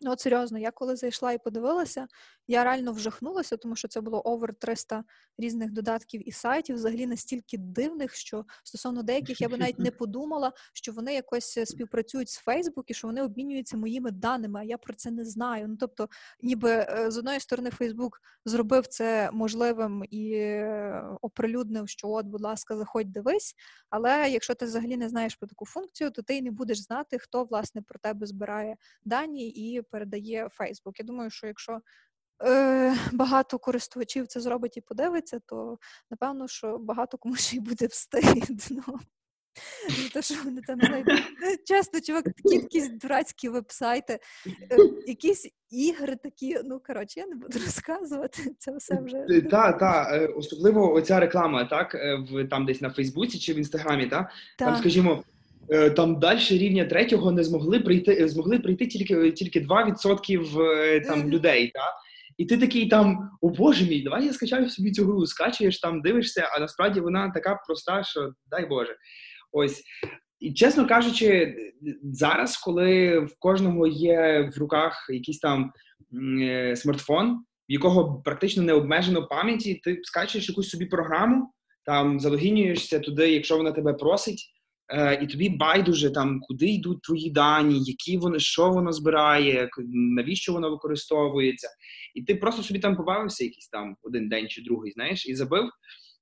Ну, от серйозно, я коли зайшла і подивилася, я реально вжахнулася, тому що це було овер 300 різних додатків і сайтів, взагалі настільки дивних, що стосовно деяких я би навіть не подумала, що вони якось е, співпрацюють з Фейсбук і що вони обмінюються моїми даними. А я про це не знаю. Ну тобто, ніби е, з одної сторони, Фейсбук зробив це можливим і е, оприлюднив, що от, будь ласка, заходь, дивись. Але якщо ти взагалі не знаєш про таку функцію, то ти й не будеш знати, хто власне про тебе збирає дані і передає Фейсбук. Я думаю, що якщо е, багато користувачів це зробить і подивиться, то напевно, що багато кому ще й буде встигно. те, що вони там знайдуть. Чесно, чувак, такі якісь дурацькі вебсайти, е, якісь ігри такі. Ну коротше, я не буду розказувати. Це все вже Так, так, е, особливо оця реклама, так в там десь на Фейсбуці чи в інстаграмі, так? Там, скажімо. Е, там далі рівня третього не змогли прийти, змогли прийти тільки тільки 2% там людей. Та? І ти такий там, о боже мій, давай я скачаю собі цю гру, скачуєш там, дивишся, а насправді вона така проста, що дай Боже. Ось. І чесно кажучи, зараз, коли в кожного є в руках якийсь там е, смартфон, в якого практично не обмежено пам'яті, ти скачуєш якусь собі програму, там залогінюєшся туди, якщо вона тебе просить. Е, і тобі байдуже там, куди йдуть твої дані, які вони, що воно збирає, навіщо воно використовується. І ти просто собі там побавився якийсь там один день чи другий, знаєш, і забив.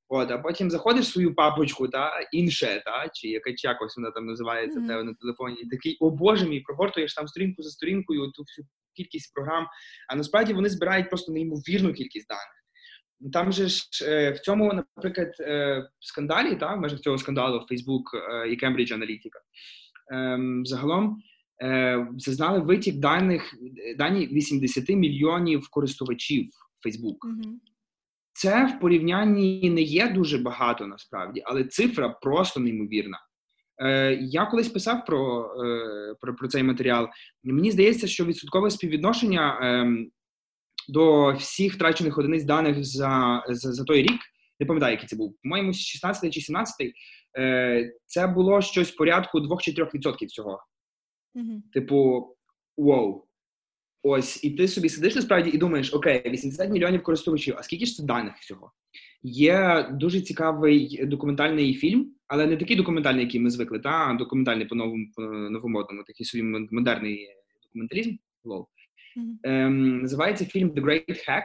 От, а потім заходиш в свою папочку, та інше, та чи яка чи якось вона там називається mm-hmm. в тебе на телефоні, і такий, о Боже мій, прогортуєш там сторінку за сторінкою ту всю кількість програм. А насправді вони збирають просто неймовірну кількість даних. Там же ж е, в цьому, наприклад, е, скандалі, та, в межах цього скандалу Facebook е, і Cambridge Analytica, ем, загалом зазнали витік даних дані 80 мільйонів користувачів Facebook. Mm-hmm. Це в порівнянні не є дуже багато насправді, але цифра просто неймовірна. Я колись писав про про, про цей матеріал. Мені здається, що відсоткове співвідношення ем, до всіх втрачених одиниць даних за за, за той рік. Не пам'ятаю, який це був. По-моєму, 16 чи 17 е, це було щось порядку 2 чи 3% всього. Mm-hmm. Типу, вау. Ось, і ти собі сидиш насправді і думаєш, окей, 80 мільйонів користувачів, а скільки ж це даних всього? Є дуже цікавий документальний фільм, але не такий документальний, який ми звикли, та документальний по новому по новомодному, такий собі модерний документалізм. Лол. Ем, Називається фільм The Great Hack.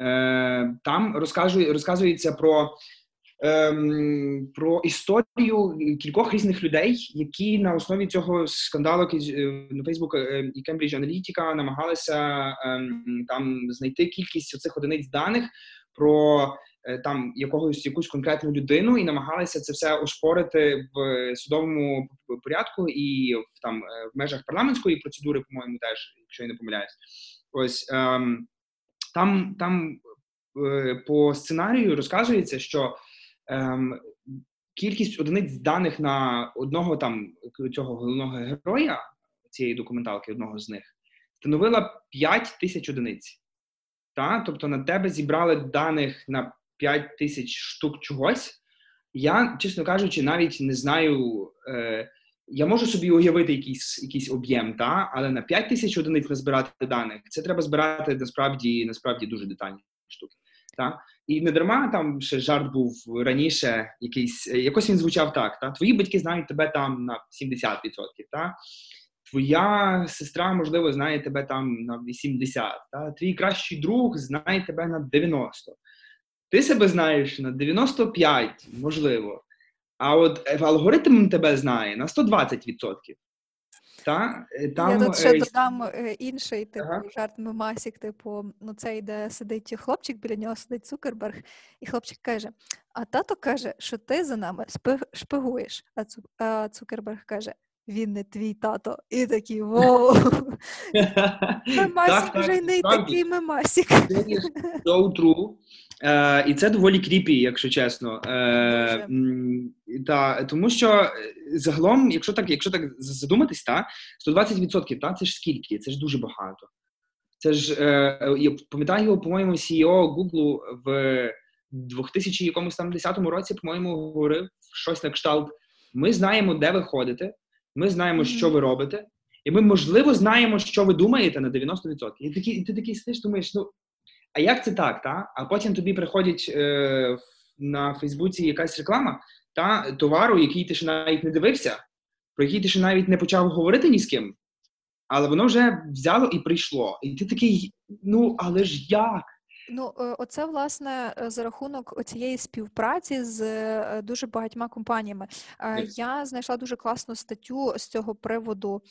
Е, Там розказує, розказується про ем, про історію кількох різних людей, які на основі цього скандалу на Facebook і Cambridge Analytica намагалися ем, там знайти кількість цих одиниць даних про Е, там якогось якусь конкретну людину і намагалися це все ошпорити в судовому порядку і в там е, в межах парламентської процедури, по-моєму, теж, якщо я не помиляюсь, ось ем, там там е, по сценарію розказується, що ем, кількість одиниць даних на одного там цього головного героя цієї документалки, одного з них, становила 5 тисяч одиниць. Та? Тобто на тебе зібрали даних на 5 тисяч штук чогось. Я, чесно кажучи, навіть не знаю. Е, Я можу собі уявити якийсь якийсь об'єм, та? але на 5 тисяч одиниць назбирати даних це треба збирати насправді насправді дуже детальні штуки. Та? І не дарма там ще жарт був раніше, якийсь якось він звучав так: та? твої батьки знають тебе там на 70%. Та? Твоя сестра, можливо, знає тебе там на 80, та? твій кращий друг знає тебе на 90. Ти себе знаєш на 95, можливо. А от алгоритм тебе знає на 120%. Та? Е, там, Я тут ще е... додам е, інший типу ага. жарт мемасік, типу, ну це йде сидить хлопчик, біля нього сидить Цукерберг, і хлопчик каже: А тато каже, що ти за нами шпигуєш. А Цукерберг каже: він не твій тато. І такий воу. Мемасік вже й не такий мемасік. So true. Е, І це доволі creepy, якщо чесно. Е, та, Тому що е, загалом, якщо так якщо так задуматись, та, 120%, та, це ж скільки? Це ж дуже багато. Це ж, е, я пам'ятаю, по-моєму, CEO Google в 2010 році, по-моєму, говорив щось на кшталт. Ми знаємо, де ви ходите, ми знаємо, mm-hmm. що ви робите, і ми, можливо, знаємо, що ви думаєте на 90%. І ти і ти такий сидиш, думаєш, ну а як це так? Та? А потім тобі приходить е, на Фейсбуці якась реклама та товару, який ти ще навіть не дивився, про який ти ще навіть не почав говорити ні з ким, але воно вже взяло і прийшло. І ти такий, ну але ж як? Ну, е, оце власне е, за рахунок цієї співпраці з е, дуже багатьма компаніями. Я знайшла дуже класну статтю з цього приводу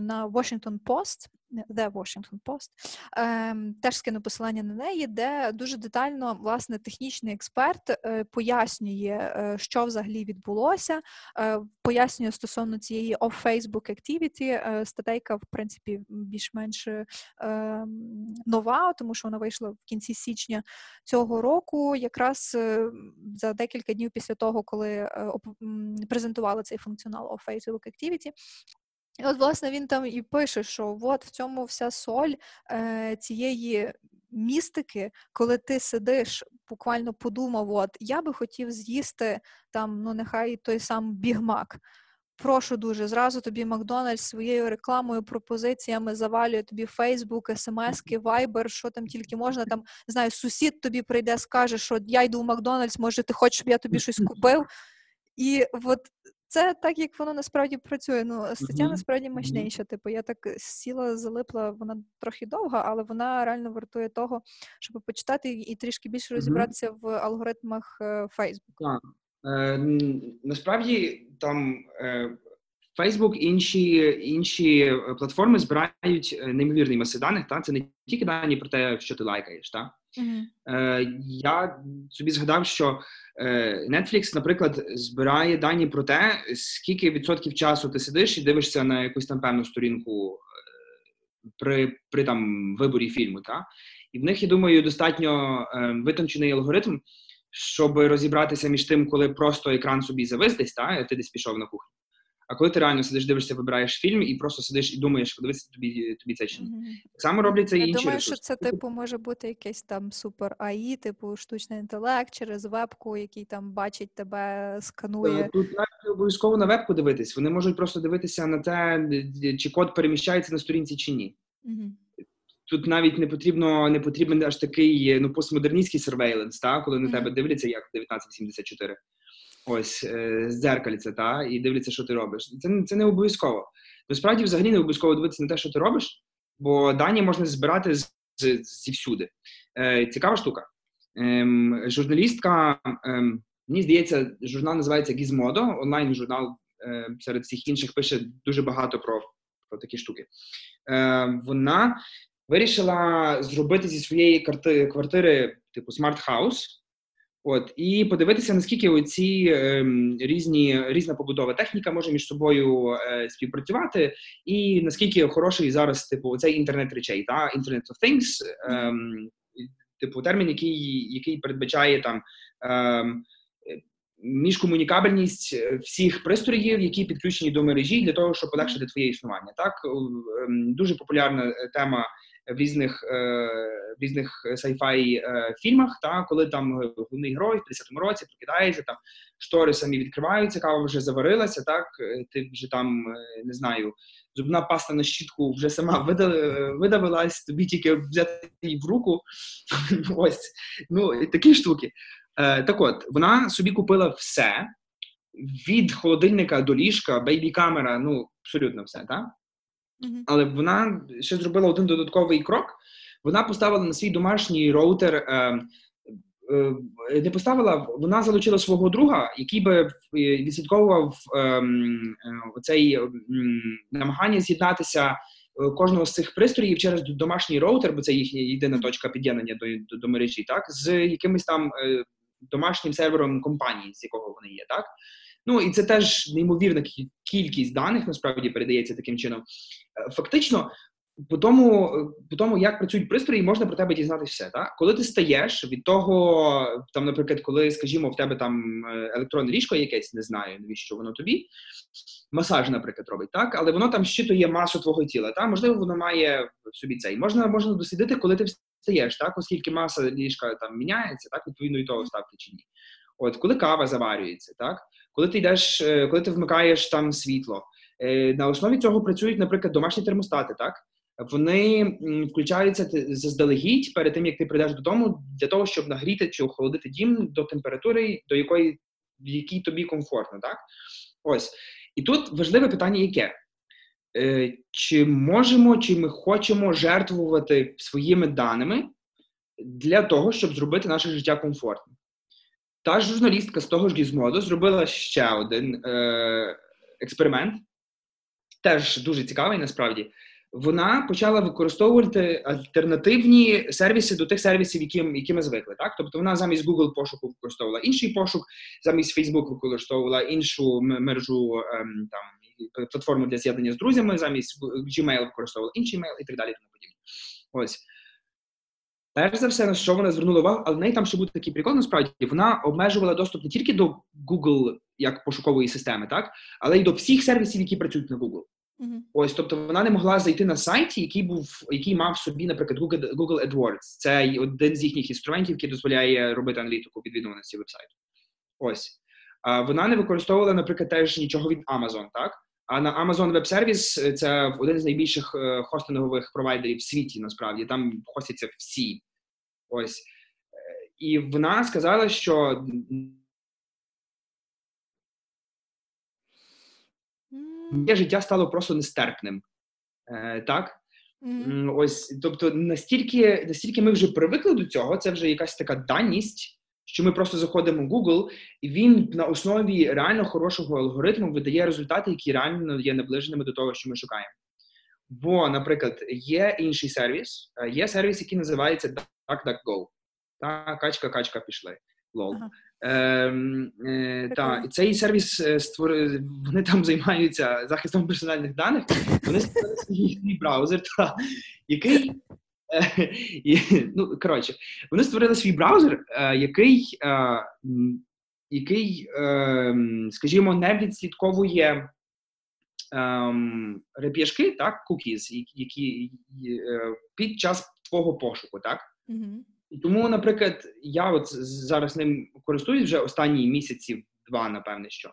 на Washington Post. The Washington Post, ем, теж скину посилання на неї, де дуже детально власне технічний експерт е, пояснює, е, що взагалі відбулося, е, пояснює стосовно цієї off-Facebook activity, статейка, в принципі, більш-менш нова, тому що вона вийшла в кінці січня цього року, якраз за декілька днів після того, коли презентували цей функціонал off-Facebook activity. І от, власне, він там і пише, що от в цьому вся соль е, цієї містики, коли ти сидиш, буквально подумав, от я би хотів з'їсти там, ну нехай той сам бігмак. Прошу дуже, зразу тобі Макдональдс своєю рекламою, пропозиціями завалює тобі Фейсбук, смски, Вайбер, що там тільки можна. Там знаю, сусід тобі прийде, скаже, що я йду в Макдональдс, може ти хочеш, щоб я тобі щось купив. І от це так, як воно насправді працює. Ну, стаття mm-hmm. насправді мощніша. Типу, я так сіла, залипла, вона трохи довга, але вона реально вартує того, щоб почитати і трішки більше розібратися mm-hmm. в алгоритмах Facebook. Так. Е, Насправді там е, Facebook, інші інші платформи збирають е, неймовірні маси даних. Та це не тільки дані про те, що ти лайкаєш. Та? Mm-hmm. Е, Я собі згадав, що е, Netflix, наприклад, збирає дані про те, скільки відсотків часу ти сидиш і дивишся на якусь там певну сторінку е, при при там виборі фільму. Та? І в них, я думаю, достатньо е, витончений алгоритм, щоб розібратися між тим, коли просто екран собі завис десь, та, ти десь пішов на кухню. А коли ти реально сидиш, дивишся, вибираєш фільм і просто сидиш і думаєш, подивитися тобі тобі це чи ні. Так само роблять це і інші. Я думаю, ресурси. що це типу може бути якийсь там супер АІ, типу штучний інтелект через вебку, який там бачить тебе, сканує. Е, тут навіть обов'язково на вебку дивитись. Вони можуть просто дивитися на те, чи код переміщається на сторінці чи ні. Тут навіть не потрібно не потрібен аж такий ну постмодерністський сервейленс, та коли на mm-hmm. тебе дивляться, як 1974 ось е, дзеркальце, та і дивляться, що ти робиш. Це це не обов'язково. Насправді, взагалі, не обов'язково дивитися на те, що ти робиш, бо дані можна збирати з, з, зі всюди. Е, Цікава штука. Ем, Журналістка, ем, мені здається, журнал називається Gizmodo, онлайн журнал е, серед всіх інших пише дуже багато про про такі штуки. Е, Вона вирішила зробити зі своєї квартири, типу, smart house. От і подивитися, наскільки оці е, різні різна побудова техніка може між собою е, співпрацювати, і наскільки хороший зараз типу цей інтернет речей, та Internet of Things, е, типу термін, який який передбачає там ем, міжкомунікабельність всіх пристроїв, які підключені до мережі, для того, щоб полегшити твоє існування. Так дуже популярна тема в різних в різних sci-fi фільмах, та коли там головний герой в 30-му році прокидається, там штори самі відкриваються, кава вже заварилася, так ти вже там не знаю, зубна паста на щітку вже сама видавилась, тобі тільки взяти її в руку. Ось ну такі штуки. Так от вона собі купила все від холодильника до ліжка, бейбі-камера, ну абсолютно все, так? Але вона ще зробила один додатковий крок. Вона поставила на свій домашній роутер. Е, е, не поставила, вона залучила свого друга, який би відслідковував е, е, намагання з'єднатися е, кожного з цих пристроїв через домашній роутер, бо це їхня єдина точка під'єднання до, до, до мережі, так з якимось там е, домашнім сервером компанії, з якого вони є, так. Ну і це теж неймовірна кількість даних насправді передається таким чином. Е, фактично, по тому, по тому, як працюють пристрої, можна про тебе дізнатися все. Так? Коли ти стаєш від того, там, наприклад, коли, скажімо, в тебе там е, електронне ліжко якесь, не знаю, навіщо воно тобі, масаж, наприклад, робить, так? але воно там щитує масу твого тіла. Так? Можливо, воно має в собі цей. Можна можна дослідити, коли ти встаєш, так? оскільки маса ліжка там міняється, так, відповідно і того ставки чи ні. От, коли кава заварюється, так? Коли ти йдеш, е, коли ти вмикаєш там світло. Е, на основі цього працюють, наприклад, домашні термостати, так? Вони включаються заздалегідь перед тим, як ти прийдеш додому, для того, щоб нагріти чи охолодити дім до температури, до якої в якій тобі комфортно, так? Ось. І тут важливе питання, яке? Е, Чи можемо, чи ми хочемо жертвувати своїми даними для того, щоб зробити наше життя комфортним? Та ж журналістка з того ж Гізмоду зробила ще один е, експеримент, теж дуже цікавий насправді. Вона почала використовувати альтернативні сервіси до тих сервісів, які, які ми звикли. Так? Тобто вона замість Google пошуку використовувала інший пошук, замість Facebook використовувала іншу мережу ем, там платформу для з'єднання з друзями, замість Gmail використовувала інший мейл і так далі. Тому подібне. Ось. Перш за все, на що вона звернула увагу, але в неї там ще буде такий прикол, насправді вона обмежувала доступ не тільки до Google як пошукової системи, так, але й до всіх сервісів, які працюють на Google. Uh-huh. Ось, тобто вона не могла зайти на сайті, який був, який мав собі, наприклад, Google Google AdWords. Це один з їхніх інструментів, який дозволяє робити аналітику відвідуваності вебсайту. Ось. А вона не використовувала, наприклад, теж нічого від Amazon, так? А на Amazon Web Service це один з найбільших е, хостингових провайдерів в світі, насправді там хостяться всі. Ось. Е, і вона сказала, що. Моє життя стало просто нестерпним. Е, Так? Mm-hmm. Ось, тобто, настільки настільки ми вже привикли до цього, це вже якась така даність, що ми просто заходимо в Google, і він на основі реально хорошого алгоритму видає результати, які реально є наближеними до того, що ми шукаємо. Бо, наприклад, є інший сервіс, е, є сервіс, який називається DuckDuckGo. Та качка, качка пішли. Lol. Ага. Ем, е, та, і цей сервіс е, створили, вони там займаються захистом персональних даних. Вони створили свій браузер, та, який ну, коротше, вони створили свій браузер, е, який, е, який, е, скажімо, не відслідковує реп'яшки, так, cookies, які під час твого пошуку, так? І тому, наприклад, я от зараз ним користуюсь вже останні місяці, два, напевне, що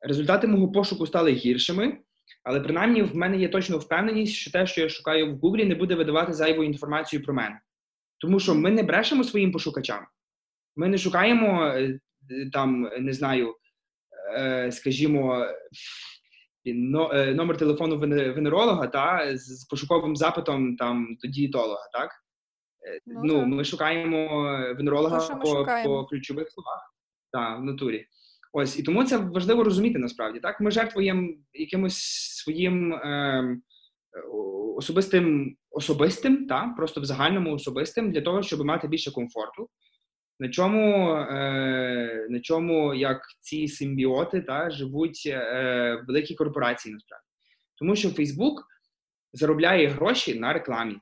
результати мого пошуку стали гіршими. Але принаймні в мене є точно впевненість, що те, що я шукаю в Гуглі, не буде видавати зайву інформацію про мене. Тому що ми не брешемо своїм пошукачам. Ми не шукаємо е, там, не знаю, е, скажімо, е, номер телефону венеролога та з пошуковим запитом там до дієтолога, так? Ну, ну Ми шукаємо венеролога по, по ключових словах та, в натурі. Ось і тому це важливо розуміти насправді. Так, ми жертвуємо якимось своїм е, особистим особистим, та просто в загальному особистим для того, щоб мати більше комфорту. На чому, е, на чому як ці симбіоти та живуть е, великі корпорації, насправді, тому що Facebook заробляє гроші на рекламі,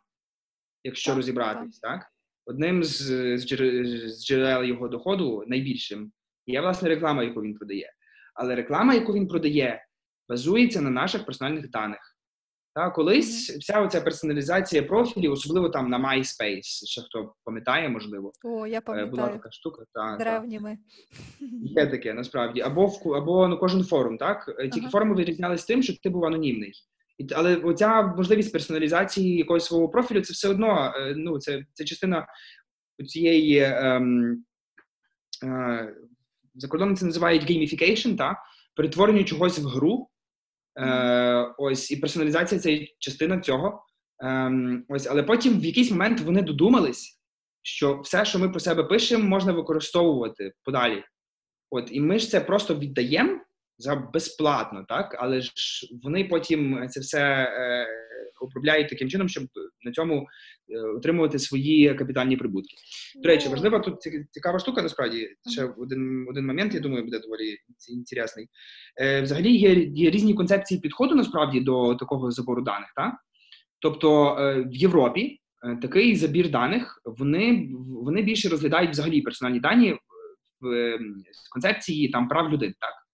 якщо так, розібратись, так. так. одним з, з, джерел, з джерел його доходу найбільшим є власне реклама, яку він продає. Але реклама, яку він продає, базується на наших персональних даних. Та колись вся оця персоналізація профілів, особливо там на MySpace, ще хто пам'ятає, можливо, О, я пам'ятаю. була така штука. Та, Древніми. Є таке насправді. Або в або ну, кожен форум, так? Тільки ага. форуми відрізнялись тим, що ти був анонімний. Але оця можливість персоналізації якогось свого профілю, це все одно ну, це це частина цієї ем, е, за кордоном це називають gamification, та перетворення чогось в гру. Е, Ось і персоналізація це частина цього. Е, ось, але потім в якийсь момент вони додумались, що все, що ми про себе пишемо, можна використовувати подалі. От, і ми ж це просто віддаємо за безплатно, так? Але ж вони потім це все е, обробляють таким чином, щоб на цьому е, отримувати свої капітальні прибутки. До речі, важлива тут цікава штука. Насправді ще один один момент, я думаю, буде доволі інтересний. Е, Взагалі є є різні концепції підходу насправді до такого забору даних. Так? Тобто е, в Європі е, такий забір даних вони вони більше розглядають взагалі персональні дані в концепції там прав людини, так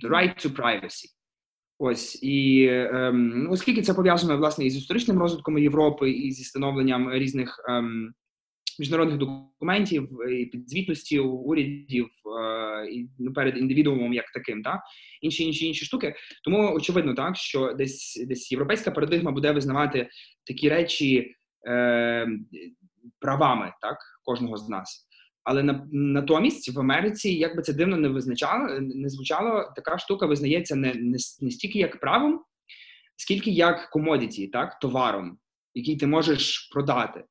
тобто right to privacy. Ось і ем, оскільки це пов'язано власне із історичним розвитком Європи і зі становленням різних ем, міжнародних документів і підзвітності урядів е, ну, перед індивідуумом як таким, так інші інші інші штуки. Тому очевидно, так що десь десь європейська парадигма буде визнавати такі речі е, правами так кожного з нас. Але на, натомість в Америці, як би це дивно не визначало, не звучало, така штука визнається не, не, не стільки як правом, скільки як комодіті, так, товаром, який ти можеш продати.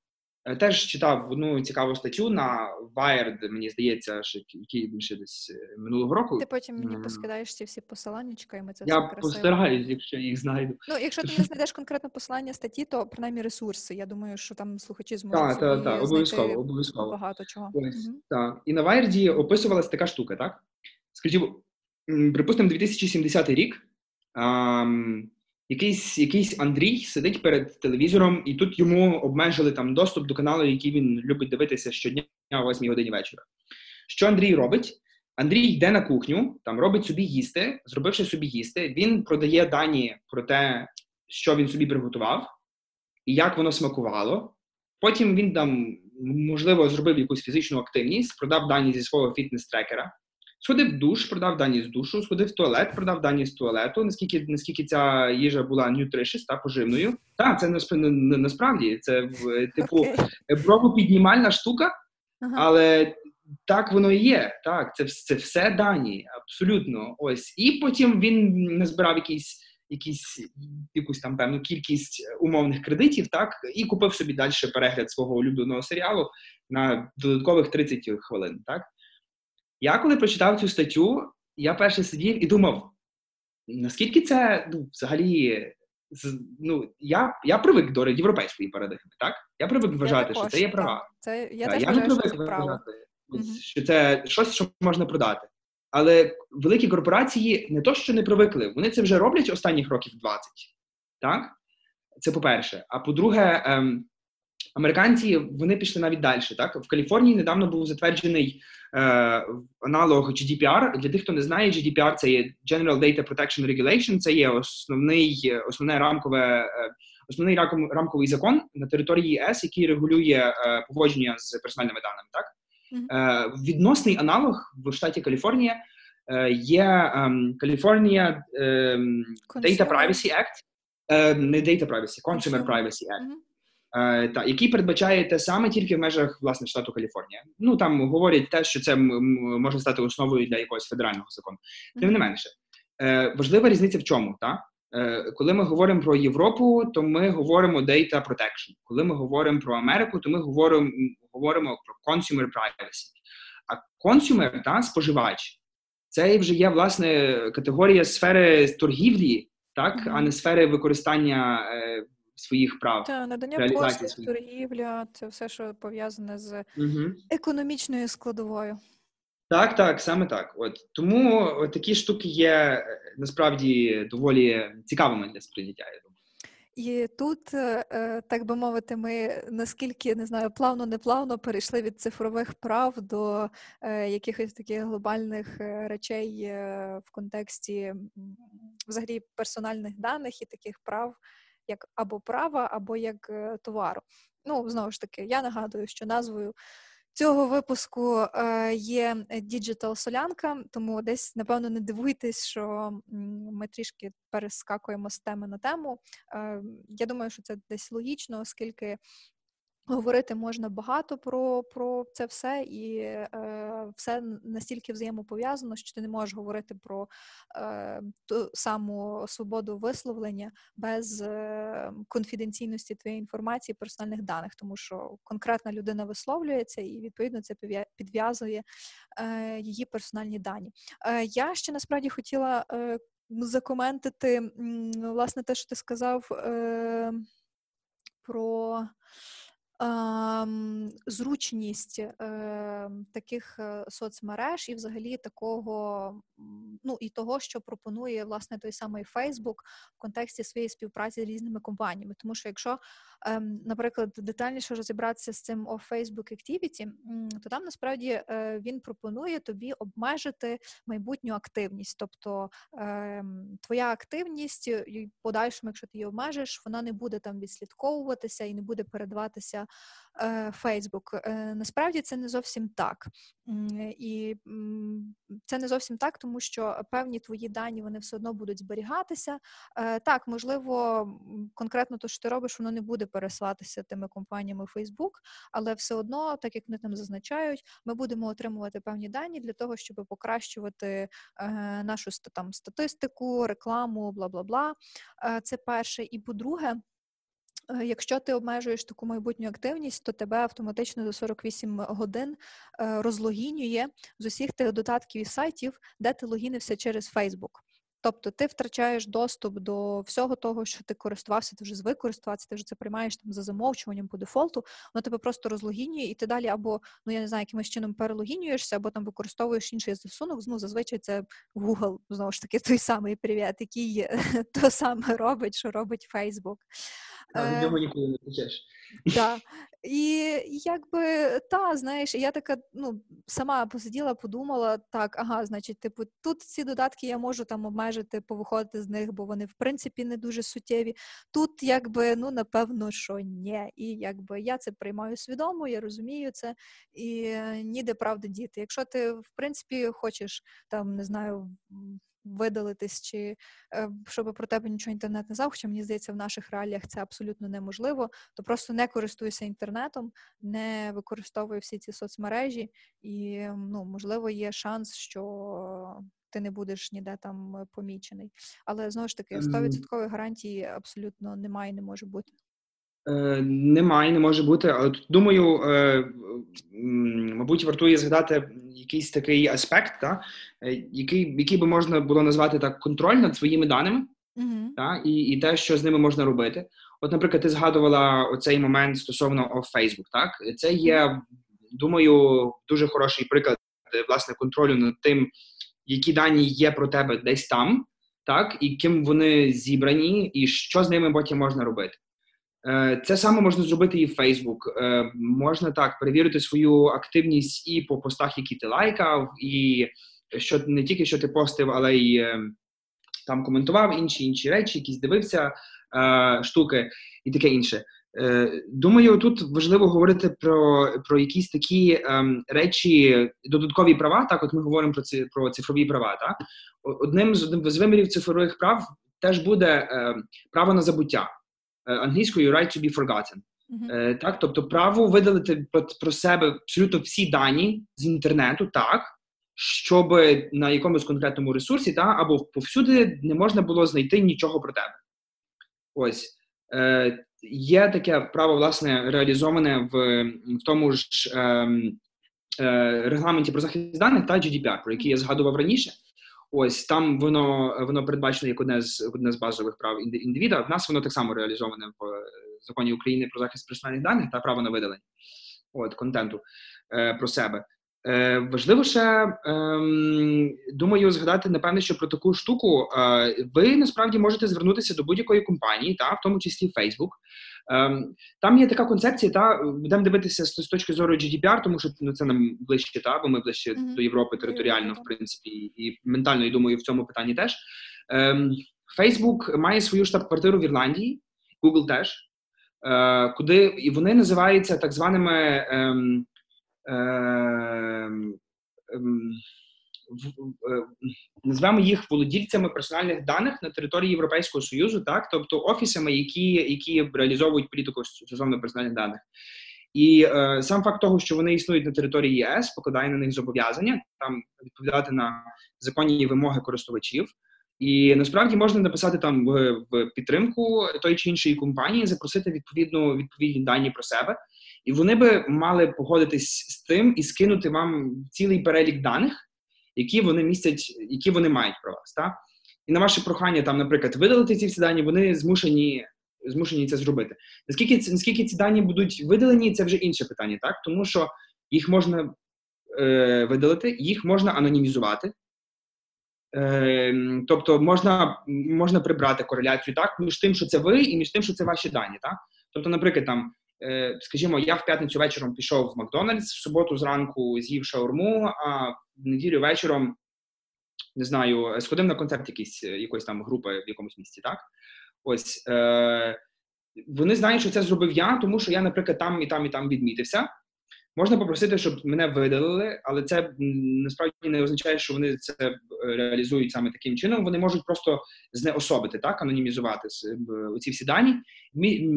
Е, теж читав одну цікаву статтю на Wired, мені здається, що який ще десь е, минулого року. Ти потім мені поскидаєш ці всі посиланнячка, і ми це я все красиво. постараюсь, якщо їх знайду. Ну, якщо ти не знайдеш конкретно посилання статті, то принаймні ресурси. Я думаю, що там слухачі зможуть Так, так, так, обов'язково, обов'язково. багато чого. Ось, угу. так. І на Wired описувалась така штука, так? Скажімо, припустимо, 2070 рік. Ам, якийсь якийсь Андрій сидить перед телевізором, і тут йому обмежили там доступ до каналу, який він любить дивитися щодня о 8 годині вечора. Що Андрій робить? Андрій йде на кухню, там робить собі їсти, зробивши собі їсти, він продає дані про те, що він собі приготував, і як воно смакувало. Потім він там, можливо, зробив якусь фізичну активність, продав дані зі свого фітнес-трекера. Сходив в душ, продав дані з душу, сходив в туалет, продав дані з туалету. Наскільки наскільки ця їжа була nutritious, та поживною. Так, це насправді це типу okay. бровопіднімальна штука, але так воно і є. Так, це це все дані, абсолютно. Ось. І потім він назбирав якийсь. Якісь якусь там певну кількість умовних кредитів, так і купив собі далі перегляд свого улюбленого серіалу на додаткових 30 хвилин. Так я коли прочитав цю статтю, я перше сидів і думав, наскільки це ну, взагалі. Ну, я я привик до європейської парадигми, так? Я привик вважати, я також, що це є права. Це, Я так, теж я вважаю, привик що це вважати, mm що це щось, що можна продати. Але великі корпорації не то, що не привикли, вони це вже роблять останніх років 20. Так? Це по-перше. А по-друге, ем, американці вони пішли навіть далі. Так? В Каліфорнії недавно був затверджений е, аналог GDPR. Для тих, хто не знає, GDPR – це є General Data Protection Regulation, це є основний основне рамкове. Е, основний рамковий закон на території ЄС, який регулює е, поводження з персональними даними, так mm-hmm. е, відносний аналог в штаті Каліфорнія е, є ем, California ем, Data Privacy Act, е, не Data Privacy, Consumer Privacy Act. Mm-hmm. Е, та який передбачає те саме тільки в межах власне штату Каліфорнія. Ну там говорять те, що це може стати основою для якогось федерального закону. Тим не менше, е, важлива різниця в чому, так? Е, коли ми говоримо про Європу, то ми говоримо data protection. Коли ми говоримо про Америку, то ми говоримо говоримо про consumer privacy. А consumer, та споживач, це вже є власне категорія сфери торгівлі, так, а не сфери використання своїх прав. Та надання послуг, торгівля, це все, що пов'язане з угу. економічною складовою. Так, так, саме так. От тому от такі штуки є е, насправді доволі цікавими для сприйняття. Я думаю. І тут, е, е, так би мовити, ми наскільки не знаю, плавно неплавно перейшли від цифрових прав до якихось таких глобальних речей в контексті взагалі персональних даних і таких прав, як або права, або як товару. Ну, знову ж таки, я нагадую, що назвою цього випуску е, є діджитал солянка, тому десь, напевно, не дивуйтесь, що ми трішки перескакуємо з теми на тему. Е, я думаю, що це десь логічно, оскільки Говорити можна багато про про це все, і е, все настільки взаємопов'язано, що ти не можеш говорити про е, ту саму свободу висловлення без е, конфіденційності твоєї інформації, персональних даних, тому що конкретна людина висловлюється і відповідно це підв'язує е, її персональні дані. Е, я ще насправді хотіла е, закоментити власне те, що ти сказав е, про зручність е, таких е, соцмереж і взагалі такого, ну і того, що пропонує власне той самий Фейсбук в контексті своєї співпраці з різними компаніями. Тому що якщо, е, наприклад, детальніше розібратися з цим о Facebook Activity, то там насправді е, він пропонує тобі обмежити майбутню активність, тобто е, твоя активність і подальшому, якщо ти її обмежиш, вона не буде там відслідковуватися і не буде передаватися Фейсбук. Е, насправді це не зовсім так. І це не зовсім так, тому що певні твої дані вони все одно будуть зберігатися. Е, так, можливо, конкретно то, що ти робиш, воно не буде пересилатися тими компаніями Facebook, але все одно, так як вони там зазначають, ми будемо отримувати певні дані для того, щоб покращувати е, нашу там статистику, рекламу, бла бла бла. Це перше. І по-друге. Е, якщо ти обмежуєш таку майбутню активність, то тебе автоматично за 48 годин е, розлогінює з усіх тих додатків і сайтів, де ти логінився через Facebook. Тобто ти втрачаєш доступ до всього того, що ти користувався, ти вже звик користуватися, ти вже це приймаєш там за замовчуванням по дефолту, воно тебе просто розлогінює, і ти далі або ну я не знаю, якимось чином перелогінюєшся, або там використовуєш інший застосунок. Ну, зазвичай це Google, знову ж таки, той самий привіт, який то саме робить, що робить Facebook. А, нього ніколи не течеш. Так. І якби та, знаєш, я така ну, сама посиділа, подумала, так, ага, значить, типу, тут ці додатки я можу там обмежити, повиходити з них, бо вони, в принципі, не дуже суттєві. Тут, якби, ну, напевно, що ні. І якби я це приймаю свідомо, я розумію це, і ніде правди діти. Якщо ти, в принципі, хочеш там, не знаю, видалитись, чи е, щоб про тебе нічого інтернет не знав, хоча мені здається, в наших реаліях це абсолютно неможливо, то просто не користуйся інтернетом, не використовуй всі ці соцмережі, і ну, можливо є шанс, що ти не будеш ніде там помічений. Але знову ж таки, 100% гарантії абсолютно немає, і не може бути. Е, немає, не може бути. Але думаю, е, мабуть, вартує згадати якийсь такий аспект, та, е, який який би можна було назвати так контроль над своїми даними, uh-huh. та, і і те, що з ними можна робити. От, наприклад, ти згадувала оцей момент стосовно Facebook, так це є, думаю, дуже хороший приклад власне контролю над тим, які дані є про тебе десь там, так, і ким вони зібрані, і що з ними потім можна робити. Е, це саме можна зробити і в Facebook. Е, можна так перевірити свою активність і по постах, які ти лайкав, і що не тільки що ти постив, але й е, там коментував інші інші речі, якісь дивився штуки і таке інше. Думаю, тут важливо говорити про про якісь такі ем, речі, додаткові права. Так, от ми говоримо про ці про цифрові права. Так? Одним з одним з вимірів цифрових прав теж буде е, право на забуття. Е, англійською right to be forgotten. Uh-huh. Так, тобто право видалити про, про себе абсолютно всі дані з інтернету, так, щоб на якомусь конкретному ресурсі, та, або повсюди не можна було знайти нічого про тебе. Ось е, є таке право, власне, реалізоване в в тому ж е, е, регламенті про захист даних та GDPR, про який я згадував раніше. Ось там воно воно передбачено як одне з одне з базових прав індивіда. В нас воно так само реалізоване в е, законі України про захист персональних даних та право на видалення от контенту е, про себе. Е, Важливо ще ем, думаю згадати напевне, що про таку штуку. Е, ви насправді можете звернутися до будь-якої компанії, та в тому числі Facebook. Ем, там є така концепція, та будемо дивитися з, з точки зору GDPR, тому що ну, це нам ближче, та бо ми ближче Мгм. до Європи територіально, в принципі, і ментально, і думаю, в цьому питанні теж. Ем, Facebook має свою штаб-квартиру в Ірландії, Google теж, е, куди і вони називаються так званими. Е, назвемо їх володільцями персональних даних на території Європейського Союзу, так тобто офісами, які, які реалізовують політику стосовно персональних даних. І е, сам факт того, що вони існують на території ЄС, покладає на них зобов'язання там відповідати на законні вимоги користувачів. І насправді можна написати там в, в підтримку тої чи іншої компанії, запросити відповідну відповідні дані про себе, і вони би мали погодитись з тим і скинути вам цілий перелік даних, які вони містять, які вони мають про вас. Так? І на ваше прохання, там, наприклад, видалити ці всі дані, вони змушені змушені це зробити. Наскільки наскільки ці дані будуть видалені, це вже інше питання, так? Тому що їх можна е, видалити, їх можна анонімізувати. Е, тобто можна, можна прибрати кореляцію так між тим, що це ви, і між тим, що це ваші дані. Так? Тобто, наприклад, там, скажімо, я в п'ятницю вечором пішов в Макдональдс, в суботу зранку з'їв шаурму, а в неділю вечором не знаю, сходив на концерт якийсь, е, якоїсь там групи в якомусь місті, так? Ось е, вони знають, що це зробив я, тому що я, наприклад, там і там і там відмітився. Можна попросити, щоб мене видалили, але це насправді не означає, що вони це е, реалізують саме таким чином. Вони можуть просто знеособити, так, анонімізувати оці всі дані.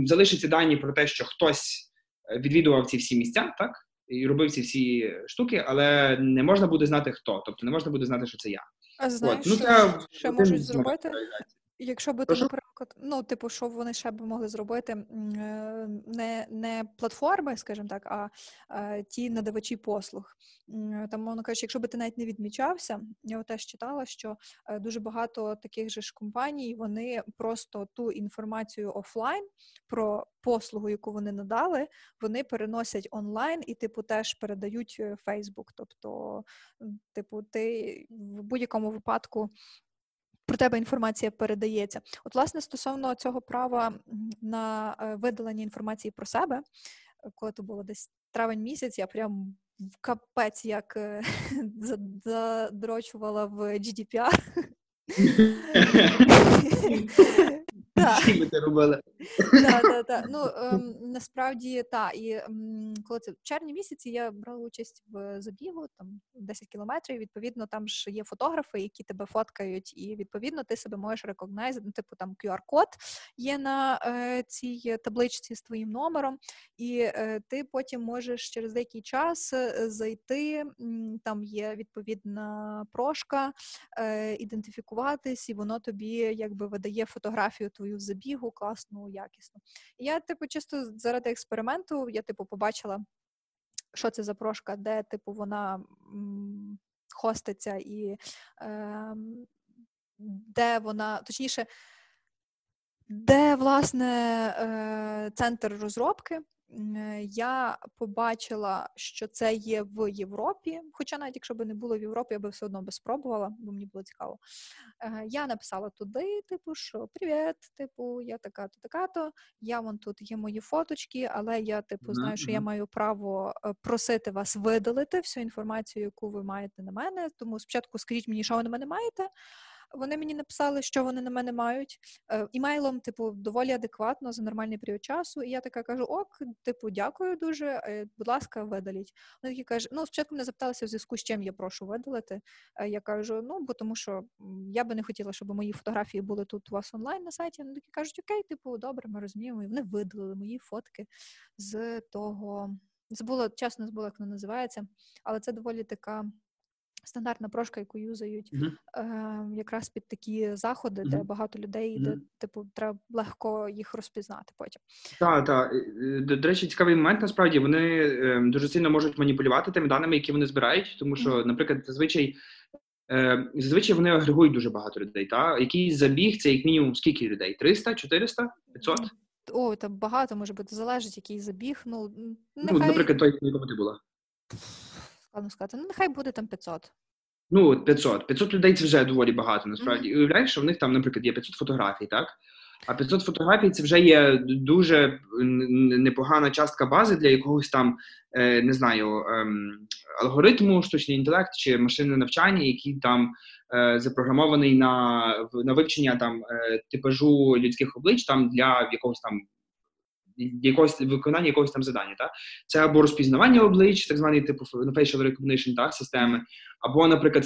Залишаться дані про те, що хтось е, відвідував ці всі місця, так, і робив ці всі штуки, але не можна буде знати хто. Тобто не можна буде знати, що це я. А знаєш, ну, що це один можуть зробити? Якщо би ти, наприклад, ну, типу, що вони ще б могли зробити, е, не, не платформи, скажімо так, а е, ті надавачі послуг. Там, мовно кажучи, якщо би ти навіть не відмічався, я теж читала, що е, дуже багато таких же ж компаній, вони просто ту інформацію офлайн про послугу, яку вони надали, вони переносять онлайн і, типу, теж передають Facebook. Тобто, типу, ти в будь-якому випадку про тебе інформація передається. От, власне, стосовно цього права на е, видалення інформації про себе, е, коли то було десь травень місяць, я прям в капець як е, задрочувала в GDPR. Так, так, так. Ну ем, насправді так. І коли це в червні місяці я брала участь в забігу, там 10 кілометрів. Відповідно, там ж є фотографи, які тебе фоткають, і відповідно ти себе можеш рекогнайзити. Ну, типу там QR-код є на е, цій табличці з твоїм номером, і е, ти потім можеш через деякий час е, зайти. Там є відповідна прошка, ідентифікуватись, і воно тобі якби видає фотографію твою з забігу, класну, якісну. Я, типу, чисто заради експерименту, я типу побачила, що це за прошка, де типу вона м, хоститься і е, де вона, точніше, де власне е, центр розробки. Е, Я побачила, що це є в Європі. Хоча навіть якщо б не було в Європі, я би все одно би спробувала, бо мені було цікаво. Е, Я написала туди, типу, що привіт, типу, я така-то, така-то. Я вон тут є мої фоточки, але я, типу, знаю, що я маю право е, просити вас видалити всю інформацію, яку ви маєте на мене. Тому спочатку скажіть мені, що ви на мене маєте. Вони мені написали, що вони на мене мають. Е, Імейлом, типу, доволі адекватно за нормальний період часу. І я така кажу: ок, типу, дякую дуже. е, Будь ласка, видаліть. Вони такі кажуть, ну спочатку мене запиталися в зв'язку з чим я прошу видалити. Е, Я кажу, ну бо тому що я би не хотіла, щоб мої фотографії були тут у вас онлайн на сайті. Вони такі кажуть, окей, типу, добре, ми розуміємо. І вони видалили мої фотки з того. Забула, чесно забула, як вона називається, але це доволі така стандартна прошка, яку юзають Мгм. е, якраз під такі заходи, де багато людей, де, типу, треба легко їх розпізнати потім. Так, так. До, до речі, цікавий момент. Насправді вони е, дуже сильно можуть маніпулювати тими даними, які вони збирають, тому що, наприклад, зазвичай. Е, зазвичай вони агрегують дуже багато людей. Та? Якийсь забіг це як мінімум скільки людей? 300, 400, 500? О, там багато може бути, залежить, який забіг. Ну, н- Ну, наприклад, той, на якому ти була. Складно сказати. Ну, нехай буде там 500. Ну, 500. 500 людей це вже доволі багато, насправді. І уявляєш, що в них там, наприклад, є 500 фотографій, так? А 500 фотографій це вже є дуже непогана частка бази для якогось там, е, не знаю, ем, алгоритму, штучний інтелект чи машинне навчання, який там е, запрограмований на на вивчення там е, типажу людських облич там для якогось там якогось виконання якогось там завдання. Так? Це або розпізнавання облич, так званий типу facial recognition, так, системи, або, наприклад,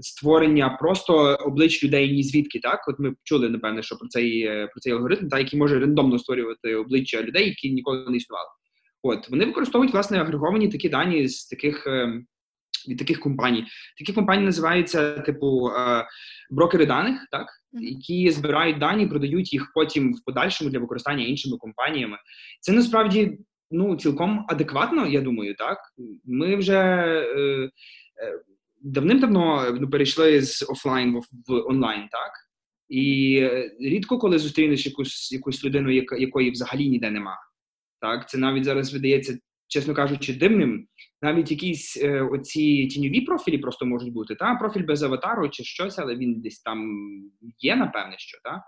створення просто облич людей ні звідки. Так, от ми чули, напевне, що про цей про цей алгоритм, так, який може рандомно створювати обличчя людей, які ніколи не існували. От вони використовують власне агреговані такі дані з таких. Від таких компаній. Такі компанії називаються, типу, е, брокери даних, так, які збирають дані, продають їх потім в подальшому для використання іншими компаніями. Це насправді ну, цілком адекватно, я думаю, так. Ми вже е, е, давним-давно ну, перейшли з офлайн в, в онлайн, так. І рідко коли зустрінеш якусь якусь людину, яка, якої взагалі ніде нема. Так, це навіть зараз видається, чесно кажучи, дивним, навіть якісь е, оці тіньові профілі просто можуть бути. Та профіль без аватару чи щось, але він десь там є, напевне, що та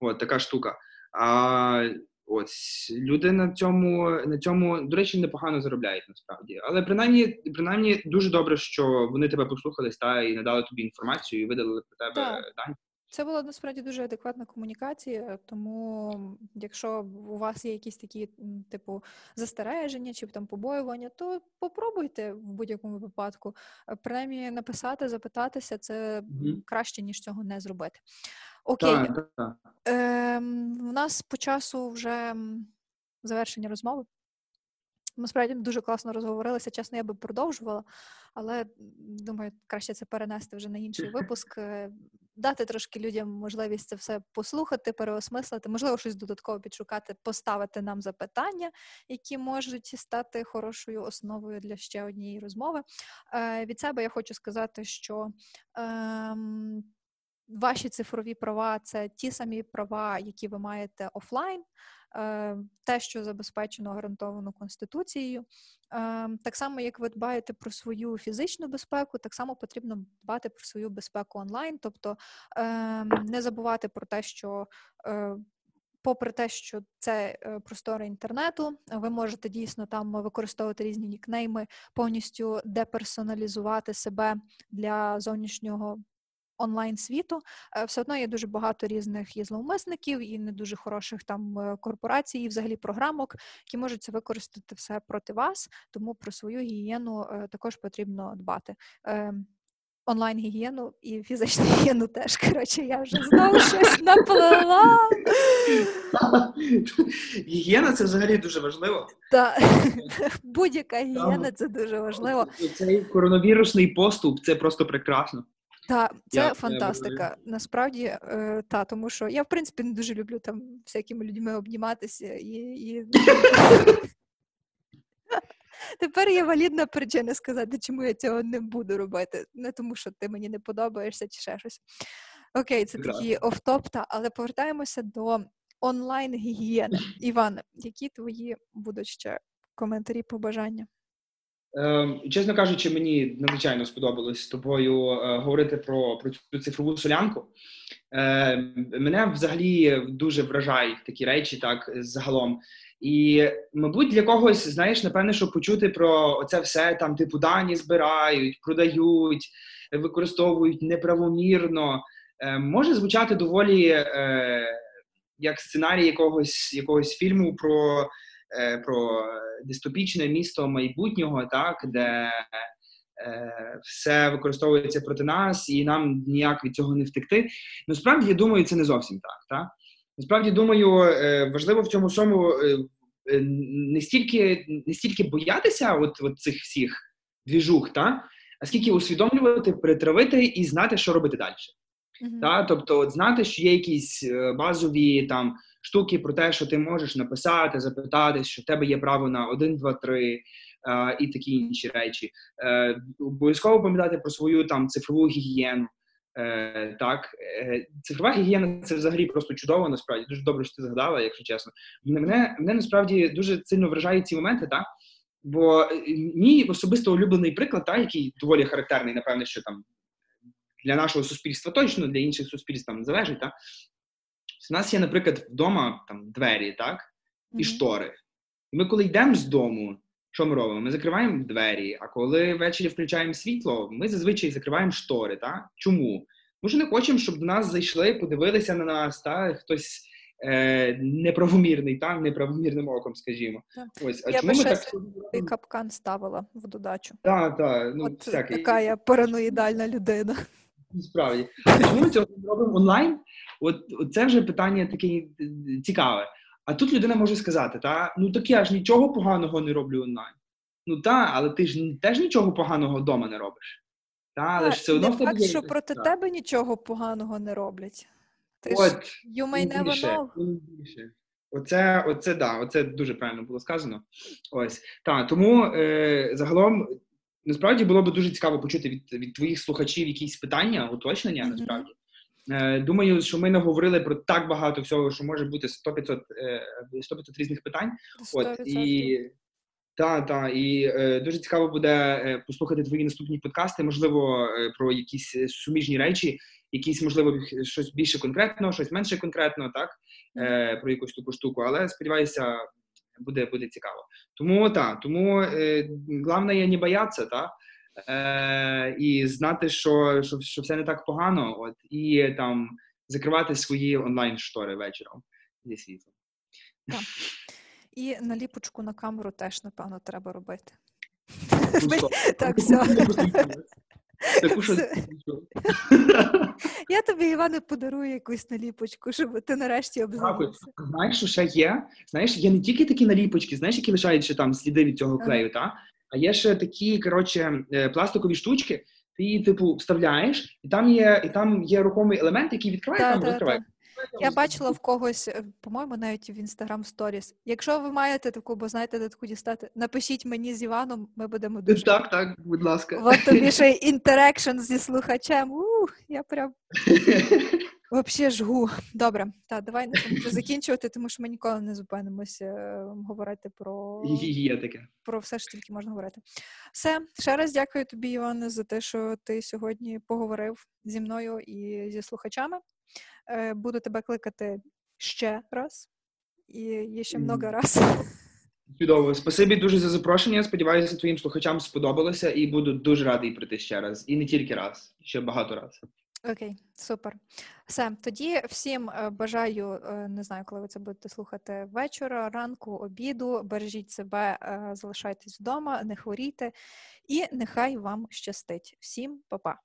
от така штука. А ось люди на цьому на цьому, до речі, непогано заробляють насправді. Але принаймні, принаймні, дуже добре, що вони тебе послухались та і надали тобі інформацію і видали про тебе так. дані. Це була насправді дуже адекватна комунікація, тому якщо у вас є якісь такі типу застереження чи там побоювання, то попробуйте в будь-якому випадку. Е, принаймні написати, запитатися це mm-hmm. краще ніж цього не зробити. Окей, так, так. Е, у нас по часу вже завершення розмови. Ми справді дуже класно розговорилися. Чесно, я би продовжувала, але думаю, краще це перенести вже на інший випуск, е, дати трошки людям можливість це все послухати, переосмислити, можливо, щось додатково підшукати, поставити нам запитання, які можуть стати хорошою основою для ще однієї розмови. Е, Від себе я хочу сказати, що. Е, Ваші цифрові права це ті самі права, які ви маєте офлайн. Е, те, що забезпечено гарантовано конституцією. Е, так само, як ви дбаєте про свою фізичну безпеку, так само потрібно дбати про свою безпеку онлайн, тобто е, не забувати про те, що. Попри те, що це простори інтернету, ви можете дійсно там використовувати різні нікнейми, повністю деперсоналізувати себе для зовнішнього онлайн світу, е, все одно є дуже багато різних і зловмисників, і не дуже хороших там е, корпорацій, і взагалі програмок, які можуть це використати все проти вас. Тому про свою гігієну е, також потрібно дбати. Онлайн гігієну і фізичну гігієну теж. Коротше, я вже знову щось наплела. Гігієна це взагалі дуже важливо. Так, будь-яка гігієна це дуже важливо. Цей коронавірусний поступ це просто прекрасно. Так, це я, фантастика. Я Насправді, е, та, тому що я, в принципі, не дуже люблю там всякими людьми обніматися і. і... Тепер є валідна причина сказати, чому я цього не буду робити. Не тому, що ти мені не подобаєшся чи ще щось. Окей, це такі офтоп, та, але повертаємося до онлайн-гігієни. Іване, які твої будуть ще коментарі, побажання? Ем, чесно кажучи, мені надзвичайно сподобалось з тобою е, говорити про про цю цифрову солянку. Ем, мене взагалі дуже вражають такі речі, так загалом. І, мабуть, для когось, знаєш, напевне, що почути про це все там, типу, дані збирають, продають, використовують неправомірно, ем, може звучати доволі е, як сценарій якогось якогось фільму про. Е, про дистопічне місто майбутнього, так де е, все використовується проти нас, і нам ніяк від цього не втекти. Насправді я думаю, це не зовсім так. так? Насправді думаю, е, важливо в цьому всьому не стільки не стільки боятися от, от цих всіх двіжух, та? а скільки усвідомлювати, перетравити і знати, що робити далі. Mm-hmm. Та? Тобто, от знати, що є якісь базові там штуки про те, що ти можеш написати, запитати, що в тебе є право на один, два, три е, і такі інші речі. Е, Обов'язково пам'ятати про свою там цифрову гігієну. Е, Так, е, цифрова гігієна це взагалі просто чудово. Насправді дуже добре, що ти згадала, якщо чесно. Мене мене насправді дуже сильно вражають ці моменти, так Бо е, мій особисто улюблений приклад, та, який доволі характерний, напевне, що там для нашого суспільства точно, для інших суспільств там залежить. Та? У нас є, наприклад, вдома там двері, так, і Мгм. штори. І ми, коли йдемо з дому, що ми робимо? Ми закриваємо двері, а коли ввечері включаємо світло, ми зазвичай закриваємо штори. Так? Чому? Ми ж не хочемо, щоб до нас зайшли, подивилися на нас, та? хтось е, неправомірний, та? неправомірним оком, скажімо. Так. Ось, а Я чому би ми ще так собі капкан ставила в додачу. Так, так, ну, От всяке. така я параноїдальна людина. Справді. Чому ми цього робимо онлайн? От, от це вже питання таке цікаве. А тут людина може сказати: та, ну так я ж нічого поганого не роблю онлайн. Ну так, але ти ж теж нічого поганого вдома не робиш. Та, але Та, ж все одно в тебе що проти так. тебе нічого поганого не роблять. Ти ж От, you may never know. Оце, оце да, оце дуже правильно було сказано. Ось так, тому е, загалом насправді було б дуже цікаво почути від, від твоїх слухачів якісь питання, уточнення. Насправді думаю, що ми наговорили про так багато всього, що може бути 100-500 е, 100-500 різних питань. 100%. і та, та, і е, дуже цікаво буде е, послухати твої наступні подкасти, можливо, е, про якісь е, суміжні речі, якісь, можливо, щось більше конкретно, щось менше конкретно, так, е, про якусь таку штуку. Але сподіваюся, буде, буде цікаво. Тому так, тому е, головне є не боятися, так. Е, і знати, що, що, що все не так погано, от, і там закривати свої онлайн штори вечором зі світлом. І наліпочку на камеру теж, напевно, треба робити. Ну. Так, все. Таку що- Я тобі, Іване, подарую якусь наліпочку, щоб ти нарешті Дякую. обзавівся. Знаєш, що ще є? Знаєш, є не тільки такі наліпочки, знаєш, які лишають ще там сліди від цього клею, та? А є ще такі, коротше, е, пластикові штучки, ти її, типу, вставляєш, і там є, і там є рухомий елемент, який відкриває Та, там, та, розкриває. Я бачила в когось, е, по-моєму, навіть в Instagram Stories. Якщо ви маєте таку, бо знаєте, де таку дістати, напишіть мені з Іваном, ми будемо дуже. Так, так, будь ласка. От тобі ще інтерекшн зі слухачем. Ух, я прям Вообще жгу. Добре, так, давай на цьому вже закінчувати, тому що ми ніколи не зупинимося е, говорити про, Є таке. про все, що тільки можна говорити. Все, ще раз дякую тобі, Іване, за те, що ти сьогодні поговорив зі мною і зі слухачами. Е, Буду тебе кликати ще раз, і є ще много раз. Чудово. Спасибі дуже за запрошення. Сподіваюся, твоїм слухачам сподобалося і буду дуже радий прийти ще раз. І не тільки раз, ще багато разів. Окей, супер. Все, тоді всім е, бажаю, е, не знаю, коли ви це будете слухати вечора, ранку, обіду. Бережіть себе, е, залишайтесь вдома, не хворійте, і нехай вам щастить. Всім па-па.